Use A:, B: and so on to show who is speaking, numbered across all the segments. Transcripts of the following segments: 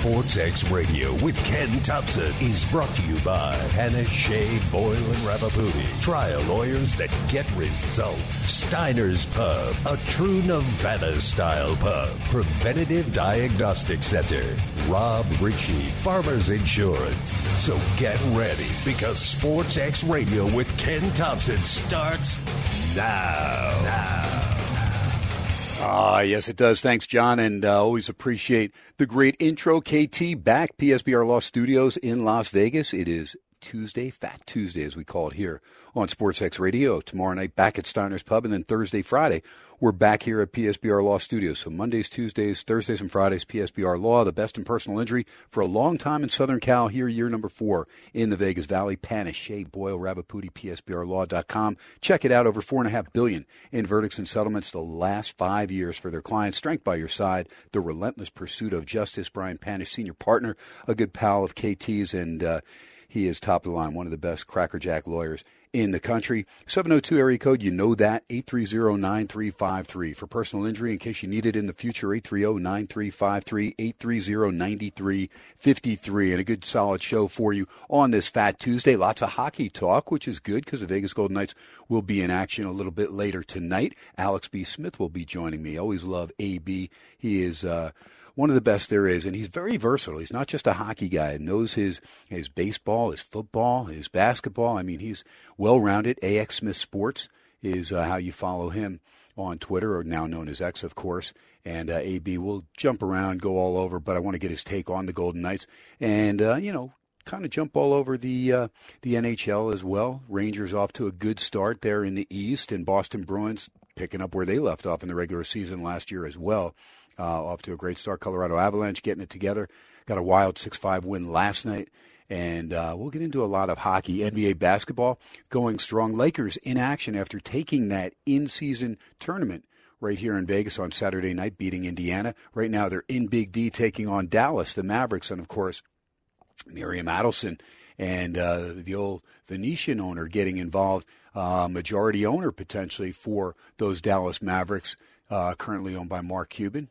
A: Sports X Radio with Ken Thomson is brought to you by Panish Shea Boyle and Ravipudi. Trial lawyers that get results. Steiner's Pub, a true Nevada style pub. Preventative Diagnostic Center. Rob Ritchie, Farmers Insurance. So get ready because Sports X Radio with Ken Thomson starts now. Now.
B: Ah, yes, it does. Thanks, John, and uh, always appreciate the great intro. KT back, PSBR Law Studios in Las Vegas. It is Tuesday, Fat Tuesday, as we call it here on SportsX Radio. Tomorrow night, back at Steiner's Pub, and then Thursday, Friday, we're back here at PSBR Law Studios. So Mondays, Tuesdays, Thursdays, and Fridays, PSBR Law, the best in personal injury for a long time in Southern Cal. Here, year number four in the Vegas Valley. Panish, Shea, Boyle, Ravipudi, PSBRlaw.com. Check it out. Over four and a half billion in verdicts and settlements the last five years for their clients. Strength by your side. The relentless pursuit of justice. Brian Panish, senior partner, a good pal of KT's, and uh, he is top of the line, one of the best crackerjack lawyers in the country. 702 area code, you know that, 830-9353. For personal injury, in case you need it in the future, 830-9353, 830-9353. And a good solid show for you on this Fat Tuesday. Lots of hockey talk, which is good because the Vegas Golden Knights will be in action a little bit later tonight. Alex B. Smith will be joining me. Always love AB. He is... Uh, one of the best there is, and he's very versatile. He's not just a hockey guy; he knows his his baseball, his football, his basketball. I mean, he's well rounded. AX Smith Sports is uh, how you follow him on Twitter, or now known as X, of course. And uh, AB will jump around, go all over, but I want to get his take on the Golden Knights, and uh, you know, kind of jump all over the uh, the NHL as well. Rangers off to a good start there in the East, and Boston Bruins picking up where they left off in the regular season last year as well uh, off to a great start. Colorado Avalanche getting it together. Got a wild 6 5 win last night. And uh, we'll get into a lot of hockey. NBA basketball going strong. Lakers in action after taking that in season tournament right here in Vegas on Saturday night, beating Indiana. Right now, they're in Big D taking on Dallas, the Mavericks, and of course, Miriam Adelson and uh, the old Venetian owner getting involved, uh, majority owner potentially for those Dallas Mavericks, uh, currently owned by Mark Cuban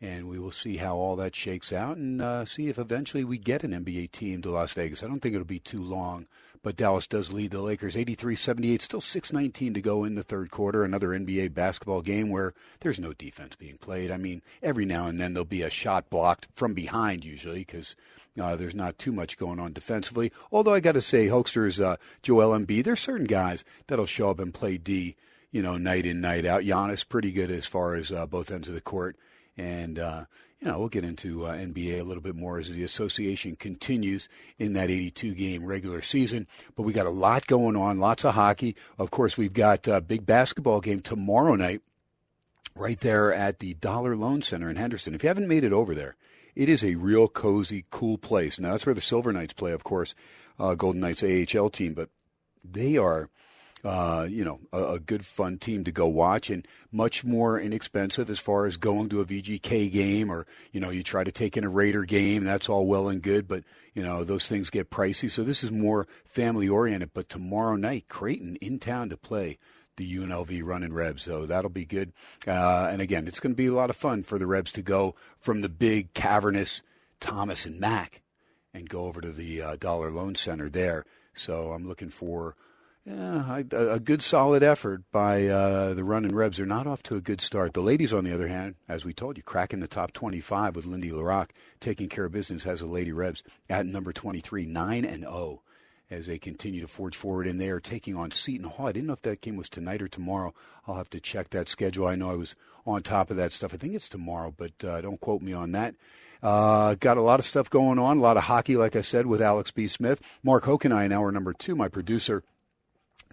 B: and we will see how all that shakes out and uh, see if eventually we get an NBA team to Las Vegas. I don't think it'll be too long, but Dallas does lead the Lakers 83-78, still 6:19 to go in the third quarter. Another NBA basketball game where there's no defense being played. I mean, every now and then there'll be a shot blocked from behind usually because uh, there's not too much going on defensively. Although I got to say, Hokester's uh, Joel Embiid, there's certain guys that'll show up and play D, you know, night in night out. Giannis pretty good as far as uh, both ends of the court. And, uh, you know, we'll get into uh, NBA a little bit more as the association continues in that 82 game regular season. But we got a lot going on, lots of hockey. Of course, we've got a big basketball game tomorrow night right there at the Dollar Loan Center in Henderson. If you haven't made it over there, it is a real cozy, cool place. Now, that's where the Silver Knights play, of course, uh, Golden Knights AHL team, but they are uh, you know, a, a, good fun team to go watch and much more inexpensive as far as going to a VGK game or, you know, you try to take in a Raider game. That's all well and good, but, you know, those things get pricey. So this is more family oriented. But tomorrow night, Creighton in town to play the UNLV running Rebs. So that'll be good. Uh, and again, it's going to be a lot of fun for the Rebs to go from the big, cavernous Thomas and Mack and go over to the uh, Dollar Loan Center there. So I'm looking for yeah, a good solid effort by uh, the running Rebs. They're not off to a good start. The ladies, on the other hand, as we told you, cracking the top 25 with Lindy La Rocque taking care of business as the Lady Rebs at number 23, 9 and 0 as they continue to forge forward. And they are taking on Seton Hall. I didn't know if that game was tonight or tomorrow. I'll have to check that schedule. I know I was on top of that stuff. I think it's tomorrow, but uh, don't quote me on that. Uh, got a lot of stuff going on, a lot of hockey, like I said, with Alex B. Smith. Mark Hokenai in hour number two, my producer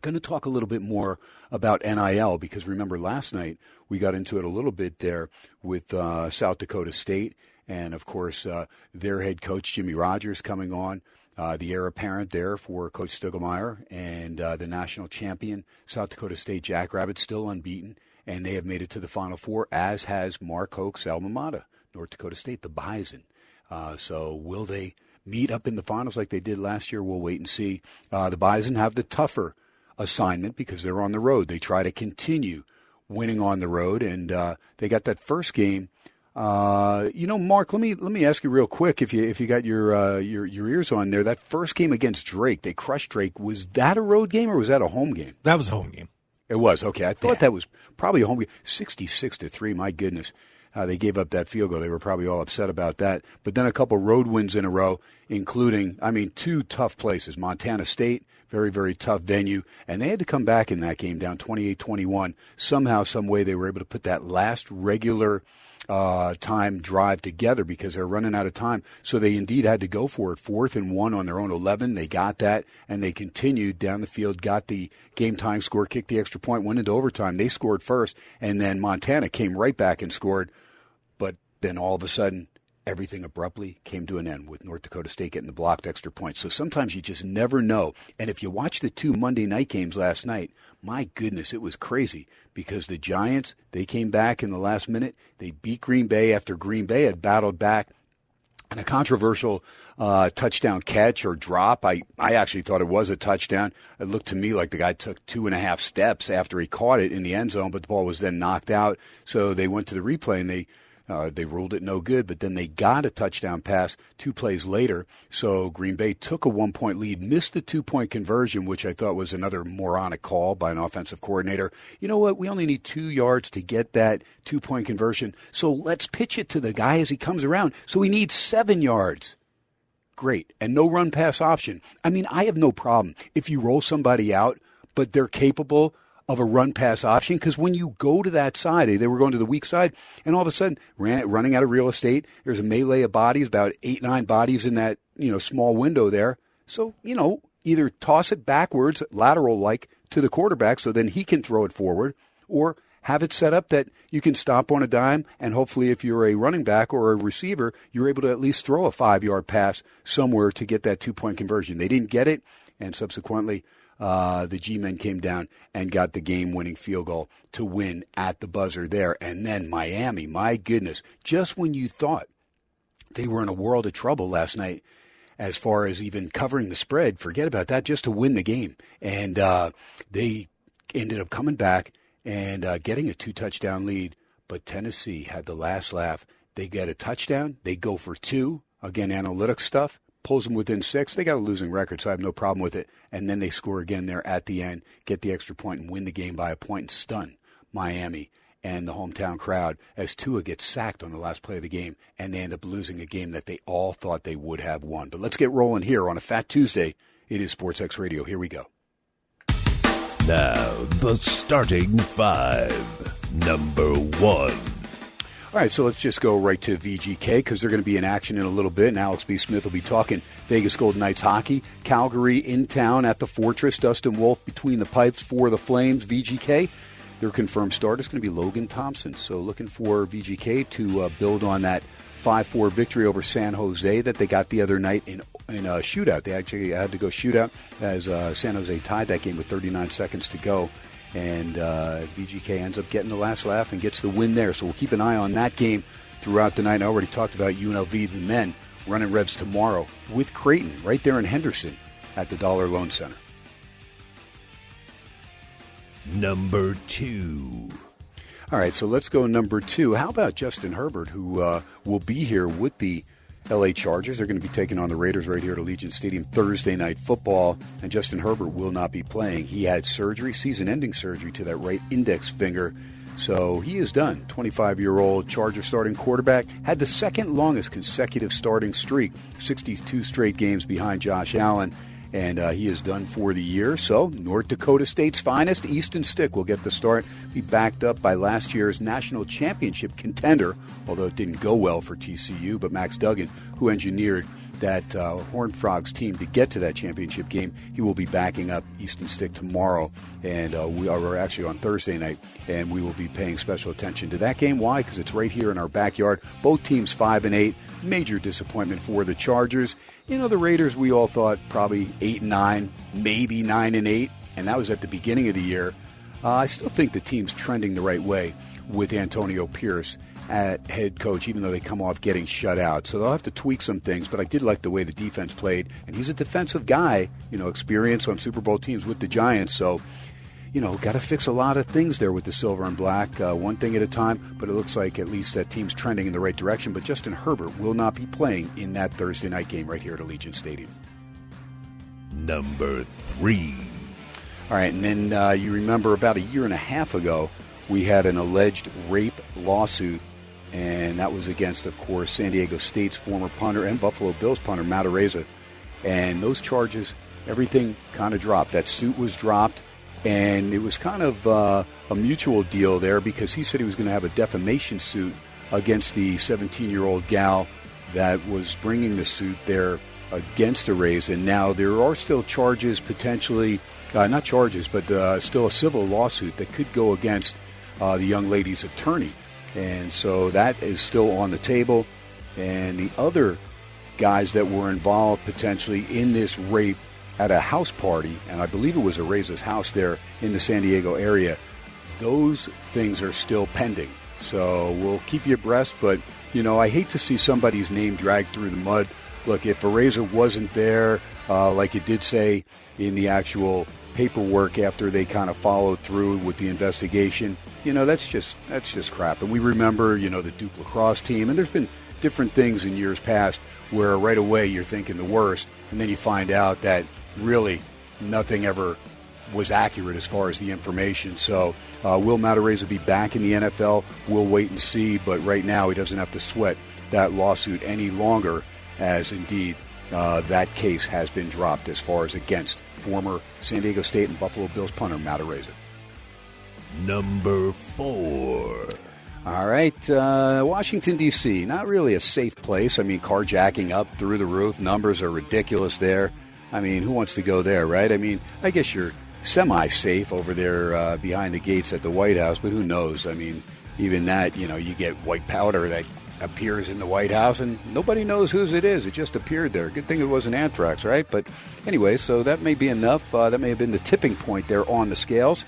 B: going to talk a little bit more about NIL because remember last night we got into it a little bit there with uh, South Dakota State and of course uh, their head coach Jimmy Rogers coming on. Uh, the heir apparent there for Coach Stiegelmeier and uh, the national champion South Dakota State Jackrabbits still unbeaten and they have made it to the Final Four, as has Mark Hoke's alma mater, North Dakota State, the Bison. Uh, so will they meet up in the finals like they did last year? We'll wait and see. Uh, the Bison have the tougher assignment because they're on the road. They try to continue winning on the road, and uh, they got that first game. Uh, you know, Mark, let me let me ask you real quick if you if you got your uh, your your ears on there. That first game against Drake, they crushed Drake. Was that a road game or was that a home game?
C: That was a home game.
B: It was okay. I thought
C: Yeah.
B: that was probably a home game. Sixty-six to three. My goodness, uh, they gave up that field goal. They were probably all upset about that. But then a couple road wins in a row, including, I mean, two tough places. Montana State, very very tough venue, and they had to come back in that game down 28-21. Somehow, some way, they were able to put that last regular uh, time drive together because they're running out of time. So they indeed had to go for it. Fourth and one on their own 11. They got that, and they continued down the field, got the game tying score, kicked the extra point, went into overtime. They scored first, and then Montana came right back and scored. But then all of a sudden, everything abruptly came to an end with North Dakota State getting the blocked extra point. So sometimes you just never know. And if you watch the two Monday night games last night, my goodness, it was crazy because the Giants, they came back in the last minute. They beat Green Bay after Green Bay had battled back and a controversial uh, touchdown catch or drop. I, I actually thought it was a touchdown. It looked to me like the guy took two and a half steps after he caught it in the end zone, but the ball was then knocked out. So they went to the replay and they uh, they ruled it no good, but then they got a touchdown pass two plays later. So Green Bay took a one point lead, missed the two point conversion, which I thought was another moronic call by an offensive coordinator. You know what? We only need two yards to get that two point conversion. So let's pitch it to the guy as he comes around. So he needs seven yards. Great. And no run pass option. I mean, I have no problem if you roll somebody out, but they're capable of a run pass option because when you go to that side, eh, they were going to the weak side, and all of a sudden, ran, running out of real estate, there's a melee of bodies, about eight, nine bodies in that you know small window there. So, you know, either toss it backwards, lateral like, to the quarterback so then he can throw it forward, or have it set up that you can stop on a dime, and hopefully, if you're a running back or a receiver, you're able to at least throw a five yard pass somewhere to get that two point conversion. They didn't get it, and subsequently, uh, the G men came down and got the game winning field goal to win at the buzzer there. And then Miami, my goodness, just when you thought they were in a world of trouble last night as far as even covering the spread. Forget about that, just to win the game. And uh, they ended up coming back and uh, getting a two touchdown lead. But Tennessee had the last laugh. They get a touchdown, they go for two. Again, analytics stuff. Pulls them within six. They got a losing record, so I have no problem with it. And then they score again there at the end, get the extra point, and win the game by a point and stun Miami and the hometown crowd as Tua gets sacked on the last play of the game, and they end up losing a game that they all thought they would have won. But let's get rolling here on a Fat Tuesday. It is Sports X Radio. Here we go.
A: Now, the starting five. Number one.
B: All right, so let's just go right to VGK because they're going to be in action in a little bit. And Alex B. Smith will be talking Vegas Golden Knights hockey. Calgary in town at the Fortress. Dustin Wolf between the pipes for the Flames. VGK. Their confirmed start is going to be Logan Thompson. So looking for VGK to uh, build on that 5-4 victory over San Jose that they got the other night in in a shootout. They actually had to go shootout as uh, San Jose tied that game with 39 seconds to go. And uh, VGK ends up getting the last laugh and gets the win there. So we'll keep an eye on that game throughout the night. I already talked about UNLV, the men, running Rebs tomorrow with Creighton right there in Henderson at the Dollar Loan Center.
A: Number two.
B: All right, so let's go number two. How about Justin Herbert, who uh, will be here with the LA Chargers? They're going to be taking on the Raiders right here at Allegiant Stadium Thursday night football, and Justin Herbert will not be playing. He had surgery, season-ending surgery to that right index finger. So he is done. 25 year old Charger starting quarterback had the second longest consecutive starting streak, 62 straight games behind Josh Allen and uh, he is done for the year. So, North Dakota State's finest, Easton Stick, will get the start. Be backed up by last year's national championship contender, although it didn't go well for TCU. But Max Duggan, who engineered that uh, Horned Frogs team to get to that championship game, he will be backing up Easton Stick tomorrow, and uh, we are actually on Thursday night, and we will be paying special attention to that game. Why? Because it's right here in our backyard. Both teams five and eight. Major disappointment for the Chargers. You know, the Raiders, we all thought probably eight and nine, maybe nine and eight, and that was at the beginning of the year. Uh, I still think the team's trending the right way with Antonio Pierce at head coach, even though they come off getting shut out. So they'll have to tweak some things, but I did like the way the defense played. And he's a defensive guy, you know, experience on Super Bowl teams with the Giants. So, you know, got to fix a lot of things there with the silver and black, uh, one thing at a time. But it looks like at least that team's trending in the right direction. But Justin Herbert will not be playing in that Thursday night game right here at Allegiant Stadium.
A: Number three.
B: All right, and then uh, you remember about a year and a half ago, we had an alleged rape lawsuit and that was against, of course, San Diego State's former punter and Buffalo Bills punter Matt Araiza. And those charges, everything kind of dropped. That suit was dropped, and it was kind of uh, a mutual deal there because he said he was going to have a defamation suit against the 17-year-old gal that was bringing the suit there against the Araiza. And now there are still charges potentially, uh, not charges, but uh, still a civil lawsuit that could go against uh, the young lady's attorney. And so that is still on the table. And the other guys that were involved potentially in this rape at a house party, and I believe it was Araiza's house there in the San Diego area, those things are still pending. So we'll keep you abreast, but you know, I hate to see somebody's name dragged through the mud. Look, if Araiza wasn't there, uh, like it did say in the actual paperwork after they kind of followed through with the investigation, you know, that's just that's just crap. And we remember, you know, the Duke lacrosse team, and there's been different things in years past where right away you're thinking the worst, and then you find out that really nothing ever was accurate as far as the information. So, uh, will be back in the NFL? We'll wait and see. But right now, he doesn't have to sweat that lawsuit any longer, as indeed uh, that case has been dropped as far as against former San Diego State and Buffalo Bills punter Matt Araiza.
A: Number four.
B: All right, uh, Washington, D.C., not really a safe place. I mean, carjacking up through the roof, numbers are ridiculous there. I mean, who wants to go there, right? I mean, I guess you're semi safe over there uh, behind the gates at the White House, but who knows? I mean, even that, you know, you get white powder that appears in the White House, and nobody knows whose it is. It just appeared there. Good thing it wasn't anthrax, right? But anyway, so that may be enough. Uh, that may have been the tipping point there on the scales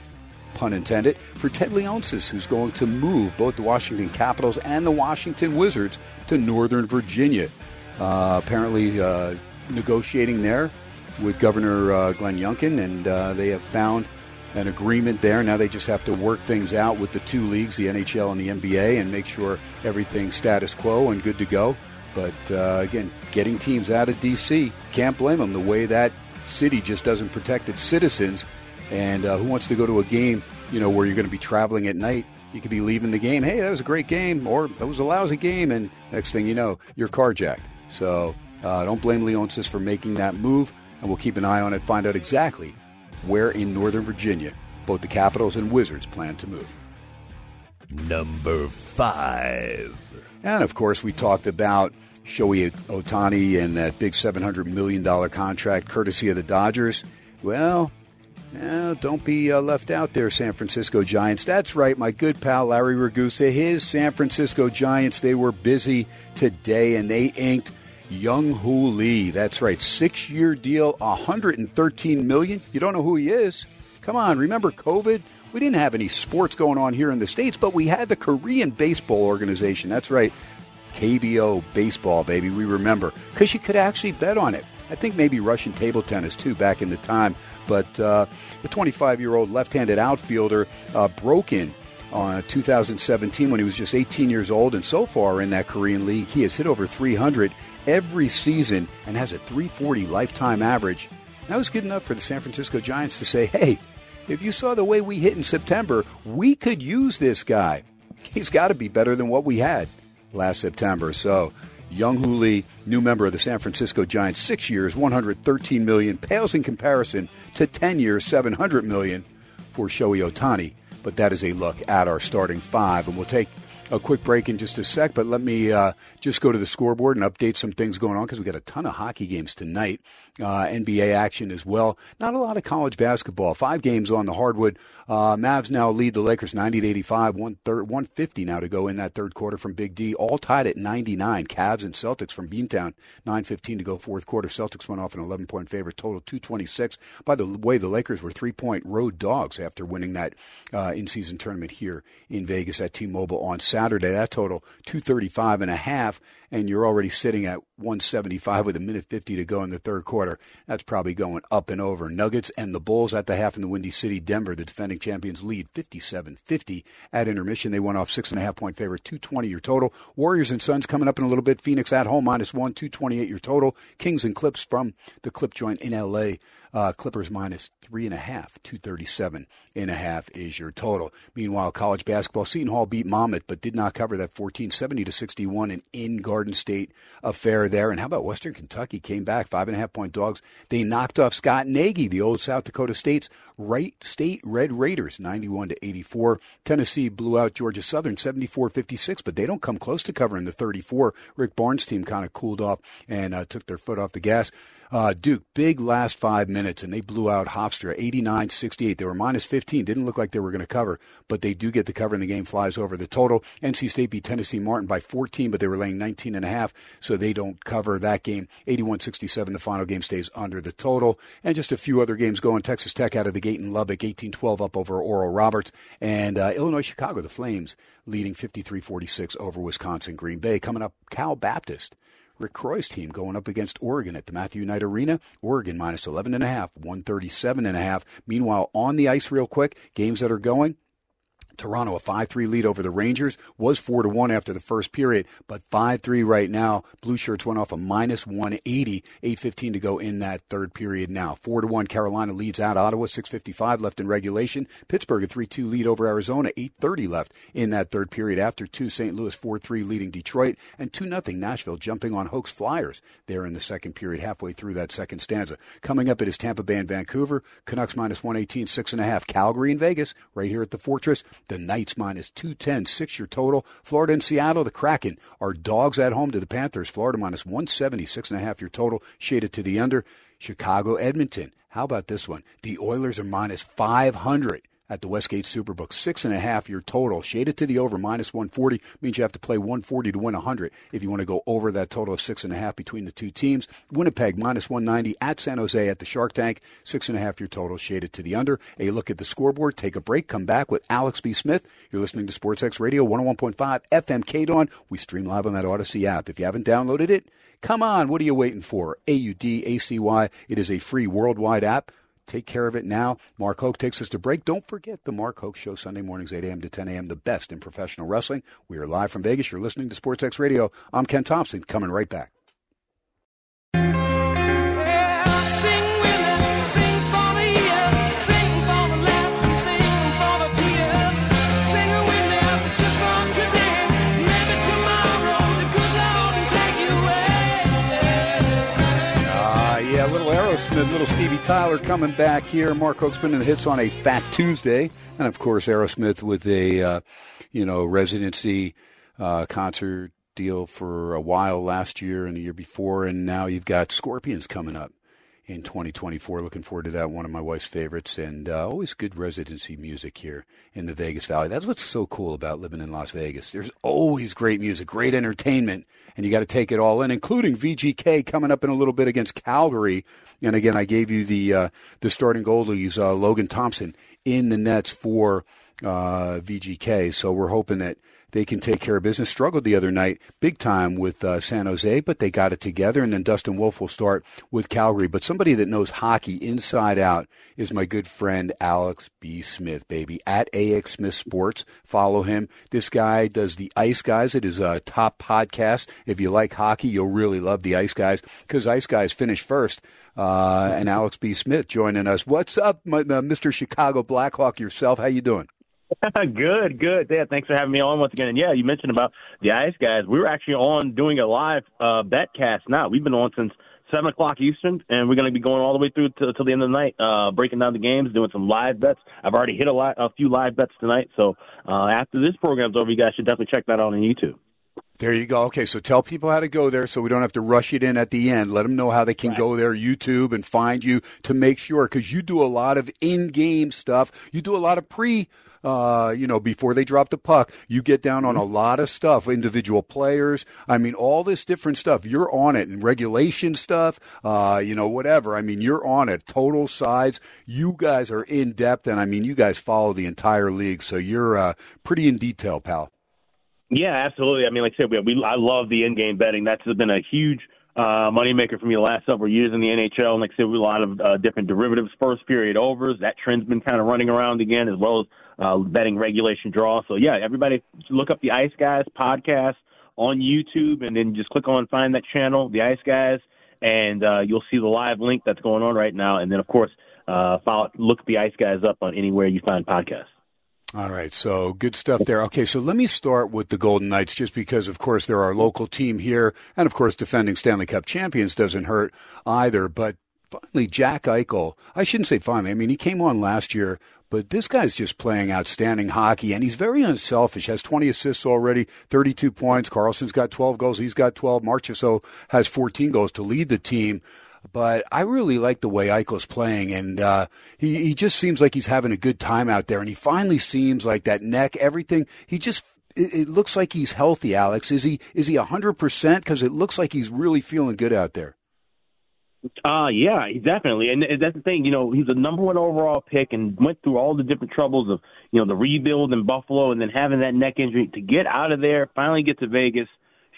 B: pun intended, for Ted Leonsis, who's going to move both the Washington Capitals and the Washington Wizards to Northern Virginia. Uh, apparently, uh, negotiating there with Governor uh, Glenn Youngkin, and uh, they have found an agreement there. Now they just have to work things out with the two leagues, the NHL and the NBA, and make sure everything's status quo and good to go. But uh, again, getting teams out of D.C., can't blame them. The way that city just doesn't protect its citizens and uh, who wants to go to a game, you know, where you're going to be traveling at night? You could be leaving the game. Hey, that was a great game, or that was a lousy game, and next thing you know, you're carjacked. So uh, don't blame Leonsis for making that move, and we'll keep an eye on it, find out exactly where in Northern Virginia both the Capitals and Wizards plan to move.
A: Number five.
B: And of course, we talked about Shohei Ohtani and that big $700 million contract courtesy of the Dodgers. Well, now, don't be uh, left out there, San Francisco Giants. That's right, my good pal Larry Ragusa. His San Francisco Giants, they were busy today and they inked Young Hoo Lee. That's right, six year deal, 113 million. You don't know who he is? Come on, remember COVID? We didn't have any sports going on here in the States, but we had the Korean Baseball Organization. That's right, KBO Baseball, baby. We remember because you could actually bet on it. I think maybe Russian table tennis too back in the time. But uh, the 25 year old left handed outfielder uh, broke in on 2017 when he was just 18 years old. And so far in that Korean league, he has hit over 300 every season and has a 340 lifetime average. That was good enough for the San Francisco Giants to say, hey, if you saw the way we hit in September, we could use this guy. He's got to be better than what we had last September. So Young Hoo Lee, new member of the San Francisco Giants, six years, 113 million, pales in comparison to 10 years, 700 million for Shohei Ohtani. But that is a look at our starting five, and we'll take a quick break in just a sec, but let me uh, just go to the scoreboard and update some things going on because we got a ton of hockey games tonight, uh, NBA action as well. Not a lot of college basketball. Five games on the hardwood. Uh, Mavs now lead the Lakers 90 to 85, 150 now to go in that third quarter from Big D, all tied at 99. Cavs and Celtics from Beantown, 9:15 to go fourth quarter. Celtics went off an 11 point favorite, total 226. By the way, the Lakers were three point road dogs after winning that uh, in season tournament here in Vegas at T-Mobile on Saturday. That total 235 and a half and you're already sitting at 175 with a minute 50 to go in the third quarter. That's probably going up and over. Nuggets and the Bulls at the half in the Windy City. Denver, the defending champions, lead 57 50 at intermission. They went off six and a half point favorite, 220 your total. Warriors and Suns coming up in a little bit. Phoenix at home, minus one, 228 your total. Kings and Clips from the Clip Joint in LA. Uh, Clippers minus three and a half, 237 and a half is your total. Meanwhile, college basketball, Seton Hall beat Monmouth, but did not cover that 1470 to 61, an in Garden State affair there. And how about Western Kentucky came back, five and a half point dogs. They knocked off Scott Nagy, the old South Dakota State's Wright State Red Raiders, 91 to 84. Tennessee blew out Georgia Southern, 74 56, but they don't come close to covering the 34. Rick Barnes' team kind of cooled off and uh, took their foot off the gas. Uh, Duke, big last five minutes, and they blew out Hofstra 89 68. They were minus 15. Didn't look like they were going to cover, but they do get the cover, and the game flies over the total. NC State beat Tennessee Martin by 14, but they were laying 19 and a half, so they don't cover that game. 81 67. The final game stays under the total. And just a few other games going. Texas Tech out of the gate in Lubbock, 18 12 up over Oral Roberts. And uh, Illinois Chicago, the Flames leading 53 46 over Wisconsin Green Bay. Coming up, Cal Baptist Rick Croy's team going up against Oregon at the Matthew Knight Arena. Oregon minus 11 and a half, 137 and a half. Meanwhile, on the ice real quick, games that are going, Toronto a 5-3 lead over the Rangers was 4 to 1 after the first period, but 5-3 right now. Blue Shirts went off a minus 180, 8:15 to go in that third period now. 4 to 1 Carolina leads out Ottawa 6:55 left in regulation. Pittsburgh a 3-2 lead over Arizona, 8:30 left in that third period after 2 St. Louis 4-3 leading Detroit and 2 nothing Nashville jumping on Hoke's Flyers there in the second period halfway through that second stanza. Coming up it is Tampa Bay and Vancouver, Canucks minus 118 6.5 Calgary and Vegas right here at the Fortress. The Knights minus 210, six year total. Florida and Seattle, the Kraken are dogs at home to the Panthers. Florida minus 170, six and a half year total, shaded to the under. Chicago, Edmonton. How about this one? The Oilers are minus 500 at the Westgate Superbook. Six and a half year total. Shaded to the over minus 140 means you have to play 140 to win 100 if you want to go over that total of six and a half between the two teams. Winnipeg minus 190 at San Jose at the Shark Tank. Six and a half year total shaded to the under. A look at the scoreboard. Take a break. Come back with Alex B. Smith. You're listening to SportsX Radio 101.5 FM KDON. We stream live on that Audacy app. If you haven't downloaded it, come on. What are you waiting for? A U D A C Y. It is a free worldwide app. Take care of it now. Mark Hoke takes us to break. Don't forget the Mark Hoke Show Sunday mornings, 8 a.m. to 10 a.m., the best in professional wrestling. We are live from Vegas. You're listening to SportsX Radio. I'm Ken Thomson, coming right back. Little Stevie Tyler coming back here. Mark been in the hits on a Fat Tuesday, and of course Aerosmith with a uh, you know residency uh, concert deal for a while last year and the year before, and now you've got Scorpions coming up in 2024. Looking forward to that. One of my wife's favorites, and uh, always good residency music here in the Vegas Valley. That's what's so cool about living in Las Vegas. There's always great music, great entertainment, and you got to take it all in, including VGK coming up in a little bit against Calgary. And again, I gave you the uh, the starting goalies, uh, Logan Thompson, in the nets for uh, VGK. So we're hoping that they can take care of business. Struggled the other night, big time with uh, San Jose, but they got it together. And then Dustin Wolf will start with Calgary. But somebody that knows hockey inside out is my good friend Alex B. Smith, baby, at AX Smith Sports. Follow him. This guy does the Ice Guys. It is a top podcast. If you like hockey, you'll really love the Ice Guys because Ice Guys finished first. Uh, and Alex B. Smith joining us. What's up, my, uh, Mr. Chicago Blackhawk yourself? How you doing?
C: good, good. Yeah, thanks for having me on once again. And yeah, you mentioned about the Ice Guys. We were actually on doing a live uh, betcast now. We've been on since seven o'clock Eastern, and we're going to be going all the way through to, to the end of the night, uh, breaking down the games, doing some live bets. I've already hit a, lot, a few live bets tonight, so uh, after this program's over, you guys should definitely check that out on YouTube.
B: There you go. Okay, so tell people how to go there so we don't have to rush it in at the end. Let them know how they can right. go there, YouTube, and find you to make sure, because you do a lot of in game stuff. You do a lot of pre uh, you know, before they drop the puck. You get down on a mm-hmm. lot of stuff, individual players. I mean, all this different stuff. You're on it and regulation stuff, uh, you know, whatever. I mean, you're on it. Total sides. You guys are in depth, and I mean, you guys follow the entire league, so you're uh, pretty in detail, pal.
C: Yeah, absolutely. I mean, like I said, we, we I love the in-game betting. That's been a huge uh, moneymaker for me the last several years in the NHL. And like I said, we a lot of uh, different derivatives, first period overs. That trend's been kind of running around again, as well as uh, betting regulation draw. So yeah, everybody look up the Ice Guys podcast on YouTube, and then just click on find that channel, the Ice Guys, and uh, you'll see the live link that's going on right now. And then of course, uh, follow, look the Ice Guys up on anywhere you find podcasts.
B: All right, so good stuff there. Okay, so let me start with the Golden Knights, just because, of course, they're our local team here, and of course, defending Stanley Cup champions doesn't hurt either. But finally, Jack Eichel, I shouldn't say finally, I mean, he came on last year, but this guy's just playing outstanding hockey, and he's very unselfish. Has 20 assists already, 32 points. Karlsson's got 12 goals. He's got 12. Marchessault has 14 goals to lead the team. But I really like the way Eichel's playing, and uh, he he just seems like he's having a good time out there. And he finally seems like that neck, everything. He just it, it looks like he's healthy. Alex, is he is he hundred percent? Because it looks like he's really feeling good out there.
C: Uh yeah, definitely, and that's the thing. You know, he's a number one overall pick, and went through all the different troubles of you know the rebuild in Buffalo, and then having that neck injury to get out of there, finally get to Vegas,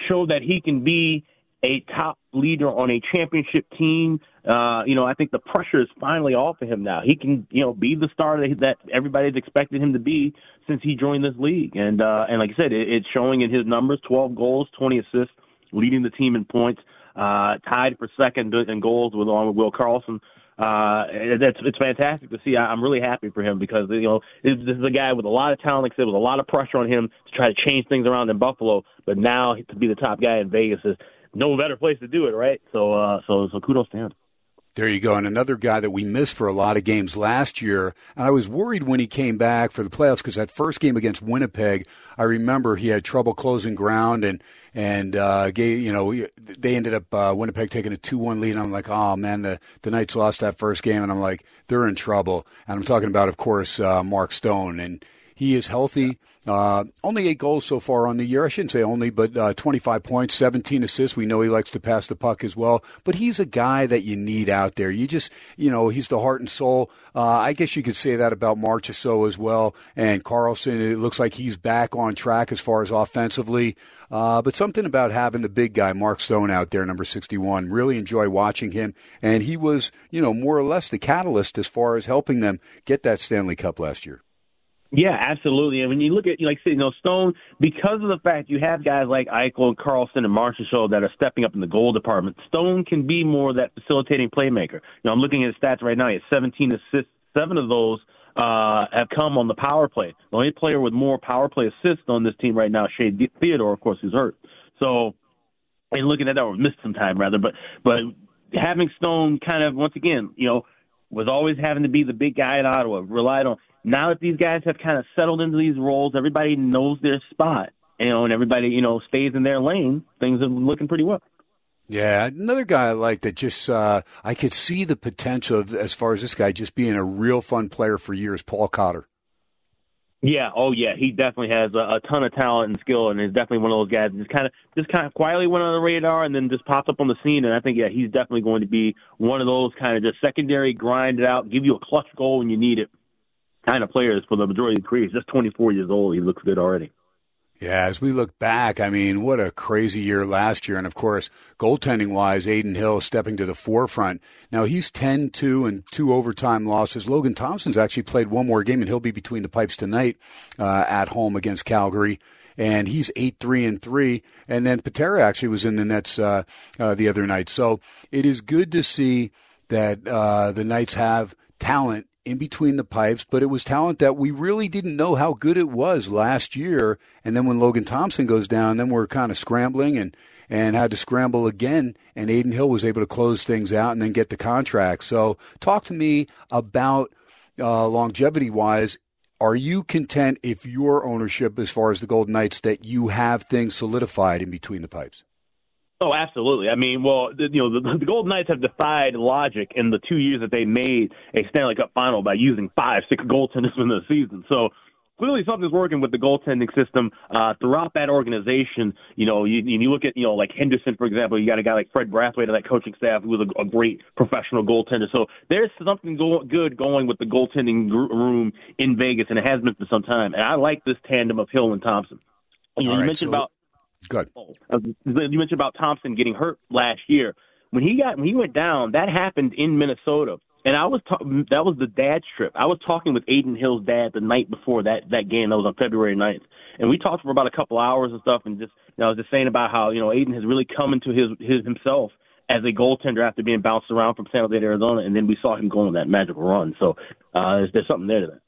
C: show that he can be a top leader on a championship team. Uh, you know, I think the pressure is finally off of him now. He can, you know, be the star that, that everybody's expected him to be since he joined this league. And uh, and like I said, it, it's showing in his numbers: 12 goals, 20 assists, leading the team in points, uh, tied for second in goals with along with Will Karlsson. Uh, it's it's fantastic to see. I'm really happy for him because you know this is a guy with a lot of talent. Like I said, with a lot of pressure on him to try to change things around in Buffalo, but now to be the top guy in Vegas is no better place to do it, right? So, uh, so, so kudos to him.
B: There you go. And another guy that we missed for a lot of games last year. And I was worried when he came back for the playoffs because that first game against Winnipeg, I remember he had trouble closing ground and, and, uh, gave, you know, they ended up, uh, Winnipeg taking a 2-1 lead. And I'm like, oh man, the, the Knights lost that first game. And I'm like, they're in trouble. And I'm talking about, of course, uh, Mark Stone. And he is healthy. Uh, only eight goals so far on the year. I shouldn't say only, but uh, 25 points, 17 assists. We know he likes to pass the puck as well. But he's a guy that you need out there. You just, you know, he's the heart and soul. Uh, I guess you could say that about Marchessault as well. And Karlsson, it looks like he's back on track as far as offensively. Uh, but something about having the big guy, Mark Stone, out there, number 61. Really enjoy watching him. And he was, you know, more or less the catalyst as far as helping them get that Stanley Cup last year.
C: Yeah, absolutely. And when you look at, like, you know, Stone, because of the fact you have guys like Eichel and Karlsson and Marchessault that are stepping up in the goal department, Stone can be more that facilitating playmaker. You know, I'm looking at his stats right now. He has 17 assists. Seven of those uh, have come on the power play. The only player with more power play assists on this team right now, Shea Theodore, of course, who's hurt. So, and looking at that, or missed some time rather, but but having Stone kind of once again, you know, was always having to be the big guy in Ottawa, relied on now that these guys have kind of settled into these roles, everybody knows their spot, you know, and everybody, you know, stays in their lane, things are looking pretty well.
B: Yeah, another guy I like that just uh, I could see the potential of, as far as this guy just being a real fun player for years, Paul Cotter.
C: Yeah, oh yeah, he definitely has a, a ton of talent and skill, and is definitely one of those guys that just kind of just kind of quietly went on the radar and then just popped up on the scene. And I think yeah, he's definitely going to be one of those kind of just secondary, grind it out, give you a clutch goal when you need it kind of players for the majority of the career. He's just 24 years old. He looks good already.
B: Yeah, as we look back, I mean, what a crazy year last year. And of course, goaltending wise, Adin Hill stepping to the forefront. Now he's 10 2 and two overtime losses. Logan Thompson's actually played one more game, and he'll be between the pipes tonight uh, at home against Calgary. And he's 8 3 and 3. And then Patera actually was in the Nets uh, uh, the other night. So it is good to see that uh, the Knights have talent in between the pipes, but it was talent that we really didn't know how good it was last year. And then when Logan Thompson goes down, then we're kind of scrambling and and had to scramble again. And Adin Hill was able to close things out and then get the contract. So, talk to me about uh, longevity wise. Are you content if your ownership, as far as the Golden Knights, that you have things solidified in between the pipes?
C: Oh, absolutely. I mean, well, the, you know, the, the Golden Knights have defied logic in the two years that they made a Stanley Cup final by using five, six goaltenders in the season. So clearly something's working with the goaltending system uh, throughout that organization. You know, you, you look at you know like Henderson, for example. You got a guy like Fred Brathwaite on that coaching staff who was a, a great professional goaltender. So there's something go- good going with the goaltending room in Vegas, and it has been for some time. And I like this tandem of Hill and Thompson. You, know, you
B: right,
C: mentioned
B: so,
C: about
B: good.
C: Uh, you mentioned about Thompson getting hurt last year. When he got when he went down, that happened in Minnesota. And I was ta- that was the dad's trip. I was talking with Adin Hill's dad the night before that that game. That was on February 9th. and we talked for about a couple hours and stuff. And just you know, I was just saying about how you know Adin has really come into his his himself as a goaltender after being bounced around from San Jose to Arizona, and then we saw him go on that magical run. So uh, there's, there's something there to that.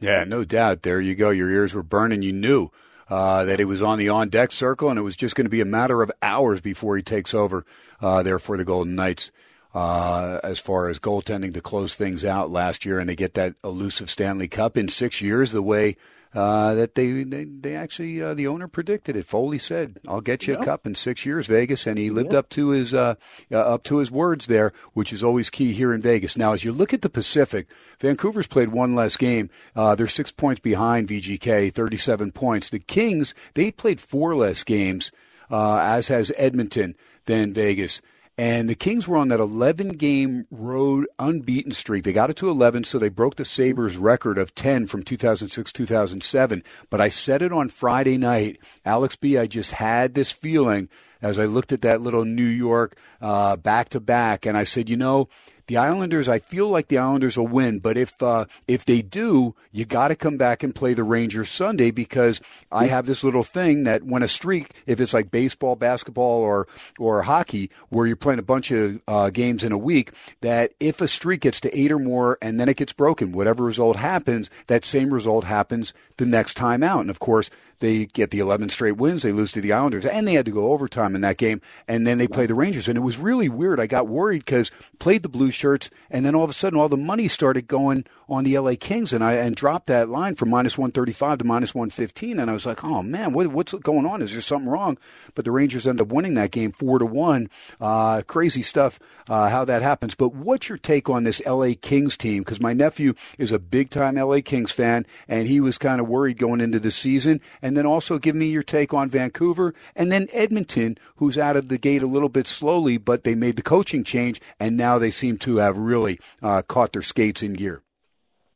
B: Yeah, no doubt. There you go. Your ears were burning. You knew uh, that it was on the on deck circle, and it was just going to be a matter of hours before he takes over uh, there for the Golden Knights uh, as far as goaltending to close things out last year, and they get that elusive Stanley Cup. In six years, the way uh, that they they, they actually uh, the owner predicted it. Foley said, "I'll get you a cup in six years, Vegas," and he lived up to his uh, uh, up to his words there, which is always key here in Vegas. Now, as you look at the Pacific, Vancouver's played one less game. Uh, they're six points behind VGK, thirty-seven points. The Kings they played four less games, uh, as has Edmonton than Vegas. And the Kings were on that 11 game road unbeaten streak. They got it to 11, so they broke the Sabres record of 10 from 2006 2007. But I said it on Friday night. Alex B., I just had this feeling as I looked at that little New York back to back, and I said, you know, the Islanders, I feel like the Islanders will win, but if uh, if they do, you got to come back and play the Rangers Sunday because I have this little thing that when a streak, if it's like baseball, basketball, or or hockey, where you're playing a bunch of uh, games in a week, that if a streak gets to eight or more and then it gets broken, whatever result happens, that same result happens the next time out. And of course, they get the 11 straight wins. They lose to the Islanders, and they had to go overtime in that game. And then they play the Rangers, and it was really weird. I got worried because played the blue shirts, and then all of a sudden, all the money started going on the LA Kings, and I and dropped that line from minus 135 to minus 115, and I was like, oh man, what, what's going on? Is there something wrong? But the Rangers end up winning that game four to one. Uh, crazy stuff uh, how that happens. But what's your take on this LA Kings team? Because my nephew is a big time LA Kings fan, and he was kind of worried going into the season and then also give me your take on Vancouver, and then Edmonton, who's out of the gate a little bit slowly, but they made the coaching change, and now they seem to have really uh, caught their skates in gear.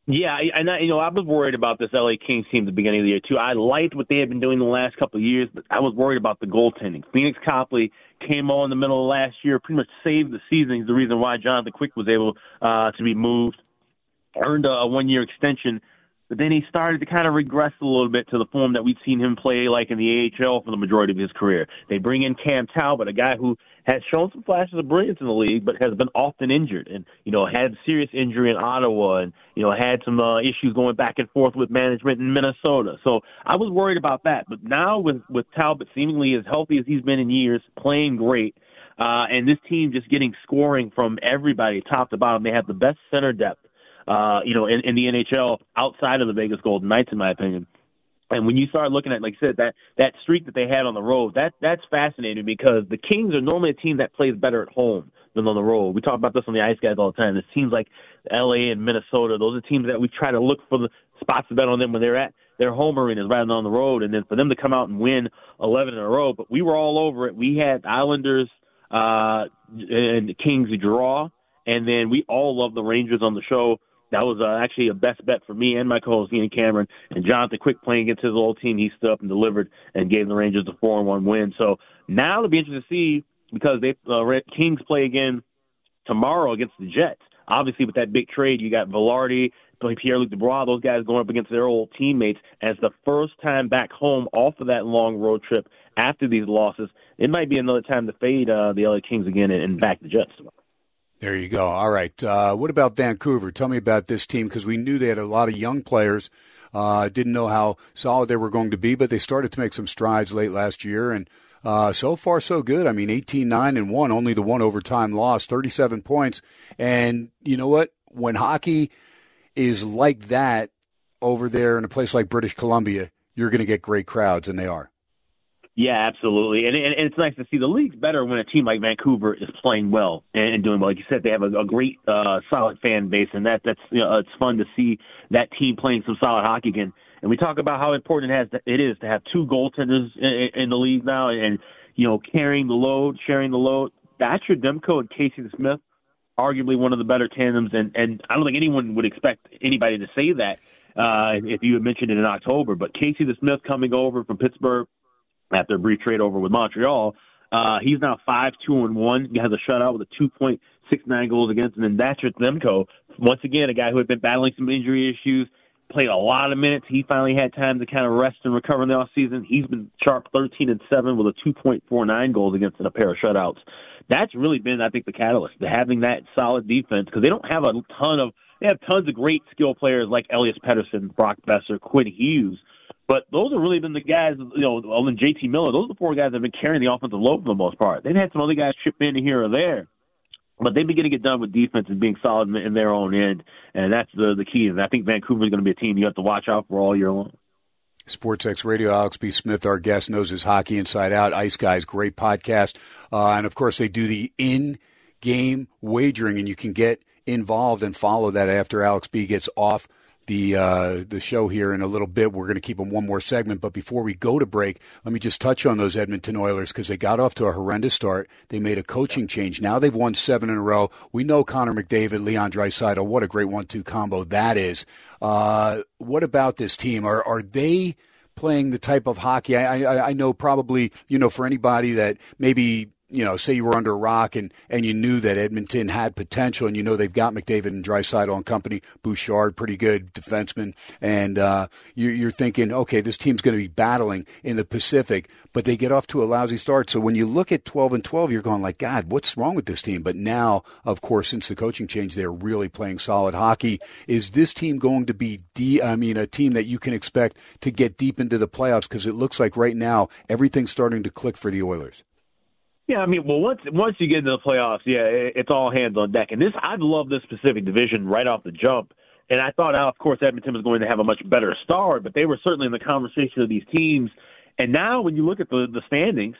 C: Yeah, and I, you know I was worried about this LA Kings team at the beginning of the year too. I liked what they had been doing the last couple of years, but I was worried about the goaltending. Pheonix Copley came on in the middle of last year, pretty much saved the season. He's the reason why Jonathan Quick was able uh, to be moved, earned a, a one-year extension but then he started to kind of regress a little bit to the form that we'd seen him play like in the AHL for the majority of his career. They bring in Cam Talbot, a guy who has shown some flashes of brilliance in the league, but has been often injured and, you know, had serious injury in Ottawa and, you know, had some uh, issues going back and forth with management in Minnesota. So I was worried about that. But now with, with Talbot seemingly as healthy as he's been in years, playing great, uh, and this team just getting scoring from everybody top to bottom, they have the best center depth uh, you know, in, in the NHL outside of the Vegas Golden Knights, in my opinion. And when you start looking at, like I said, that that streak that they had on the road, that that's fascinating because the Kings are normally a team that plays better at home than on the road. We talk about this on the Ice Guys all the time. It seems like L.A. and Minnesota; those are teams that we try to look for the spots to bet on them when they're at their home arenas rather than on the road. And then for them to come out and win 11 in a row, but we were all over it. We had Islanders uh, and Kings draw, and then we all love the Rangers on the show that was uh, actually a best bet for me and my co-host Ian Cameron and Jonathan Quick playing against his old team. He stood up and delivered and gave the Rangers a four and one win. So now it'll be interesting to see because they uh, Kings play again tomorrow against the Jets. Obviously, with that big trade, you got Vilardi, Pierre-Luc Dubois, those guys going up against their old teammates as the first time back home off of that long road trip after these losses. It might be another time to fade uh, the LA Kings again and, and back the Jets tomorrow.
B: There you go. All right. Uh, what about Vancouver? Tell me about this team because we knew they had a lot of young players. Uh, didn't know how solid they were going to be, but they started to make some strides late last year, and uh, so far so good. I mean, 18 9 and 1, only the one overtime loss, 37 points. And you know what? When hockey is like that over there in a place like British Columbia, you're going to get great crowds, and they are.
C: Yeah, absolutely, and, and, and it's nice to see the league's better when a team like Vancouver is playing well and, and doing well. Like you said, they have a, a great, uh, solid fan base, and that that's you know, it's fun to see that team playing some solid hockey again. And we talk about how important it has to, it is to have two goaltenders in, in the league now, and you know carrying the load, sharing the load. Thatcher Demko and Casey Smith, arguably one of the better tandems, and and I don't think anyone would expect anybody to say that uh, if you had mentioned it in October. But Casey DeSmith coming over from Pittsburgh after a brief trade over with Montreal. Uh, he's now five two and one. He has a shutout with a two point six nine goals against, and then Thatcher Demko, once again a guy who had been battling some injury issues, played a lot of minutes. He finally had time to kind of rest and recover in the off season. He's been sharp thirteen and seven with a two point four nine goals against and a pair of shutouts. That's really been, I think, the catalyst to having that solid defense because they don't have a ton of they have tons of great skill players like Elias Pettersson, Brock Boeser, Quinn Hughes but those have really been the guys, you know, other than JT Miller, those are the four guys that have been carrying the offensive load for the most part. They've had some other guys chip in here or there, but they've been getting it done with defense and being solid in their own end, and that's the the key. And I think Vancouver is going to be a team you have to watch out for all year long.
B: SportsX Radio, Alex B. Smith, our guest, knows his hockey inside out. Ice Guys, great podcast. Uh, and of course, they do the in game wagering, and you can get involved and follow that after Alex B gets off the uh, the show here in a little bit. We're going to keep them one more segment, but before we go to break, let me just touch on those Edmonton Oilers because they got off to a horrendous start. They made a coaching change. Now they've won seven in a row. We know Connor McDavid, Leon Draisaitl. What a great one-two combo that is. Uh, what about this team? Are are they? Playing the type of hockey, I, I, I know probably you know for anybody that maybe you know, say you were under a rock and, and you knew that Edmonton had potential and you know they've got McDavid and Draisaitl and company, Bouchard, pretty good defenseman, and uh, you, you're thinking, okay, this team's going to be battling in the Pacific, but they get off to a lousy start. So when you look at 12 and 12, you're going like, God, what's wrong with this team? But now, of course, since the coaching change, they're really playing solid hockey. Is this team going to be, de- I mean, a team that you can expect to get deep into the playoffs? Because it looks like right now everything's starting to click for the Oilers.
C: Yeah, I mean, well, once once you get into the playoffs, yeah, it's all hands on deck. And this, I love this specific division right off the jump. And I thought, of course, Edmonton was going to have a much better start, but they were certainly in the conversation of these teams. And now, when you look at the the standings,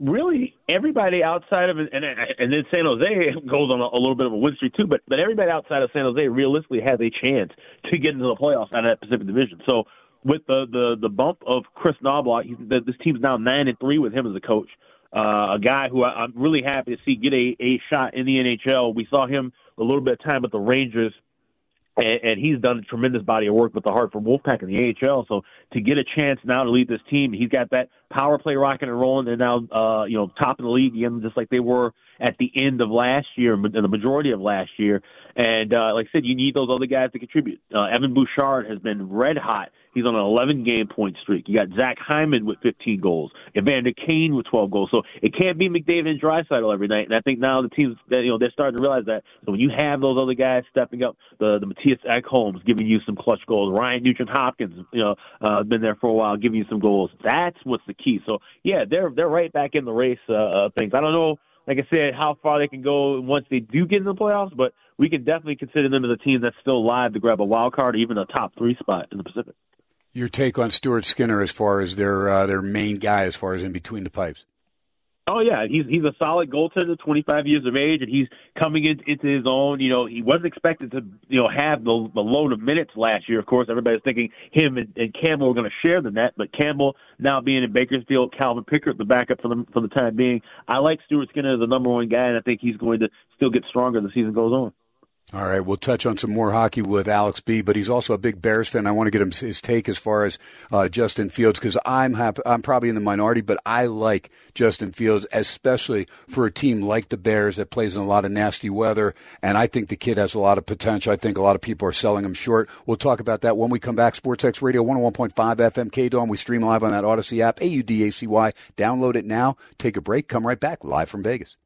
C: really everybody outside of and and then San Jose goes on a, a little bit of a win streak too, but but everybody outside of San Jose realistically has a chance to get into the playoffs out of that Pacific Division. So with the the the bump of Kris Knoblauch, this team's now nine and three with him as a coach uh, a guy who I, I'm really happy to see get a, a shot in the NHL. We saw him a little bit of time with the Rangers, and, and he's done a tremendous body of work with the Hartford Wolfpack in the AHL. So to get a chance now to lead this team, he's got that power play rocking and rolling, and now uh, you know top of the league again, just like they were at the end of last year, and the majority of last year. And uh, like I said, you need those other guys to contribute. Uh, Evan Bouchard has been red hot He's on an 11 game point streak. You got Zach Hyman with 15 goals, Evander Kane with 12 goals. So it can't be McDavid and Draisaitl every night. And I think now the teams that you know they're starting to realize that. So when you have those other guys stepping up, the the Mattias Ekholms giving you some clutch goals, Ryan Nugent Hopkins, you know, uh, been there for a while, giving you some goals. That's what's the key. So yeah, they're they're right back in the race. Uh, uh, things I don't know like I said, how far they can go once they do get in the playoffs, but we can definitely consider them as a team that's still alive to grab a wild card, or even a top three spot in the Pacific.
B: Your take on Stuart Skinner as far as their uh, their main guy as far as in between the pipes?
C: Oh yeah, he's he's a solid goaltender, 25 years of age, and he's coming in, into his own. You know, he wasn't expected to you know have the, the load of minutes last year. Of course, everybody's thinking him and, and Campbell were going to share the net, but Campbell now being in Bakersfield, Calvin Pickard the backup for the for the time being. I like Stuart Skinner as the number one guy, and I think he's going to still get stronger as the season goes on.
B: All right, we'll touch on some more hockey with Alex B, but he's also a big Bears fan. I want to get him his take as far as uh, Justin Fields because I'm happy, I'm probably in the minority, but I like Justin Fields, especially for a team like the Bears that plays in a lot of nasty weather. And I think the kid has a lot of potential. I think a lot of people are selling him short. We'll talk about that when we come back. SportsX Radio 101.5 FM KDOM. We stream live on that Audacy app, A U D A C Y. Download it now. Take a break. Come right back live from Vegas.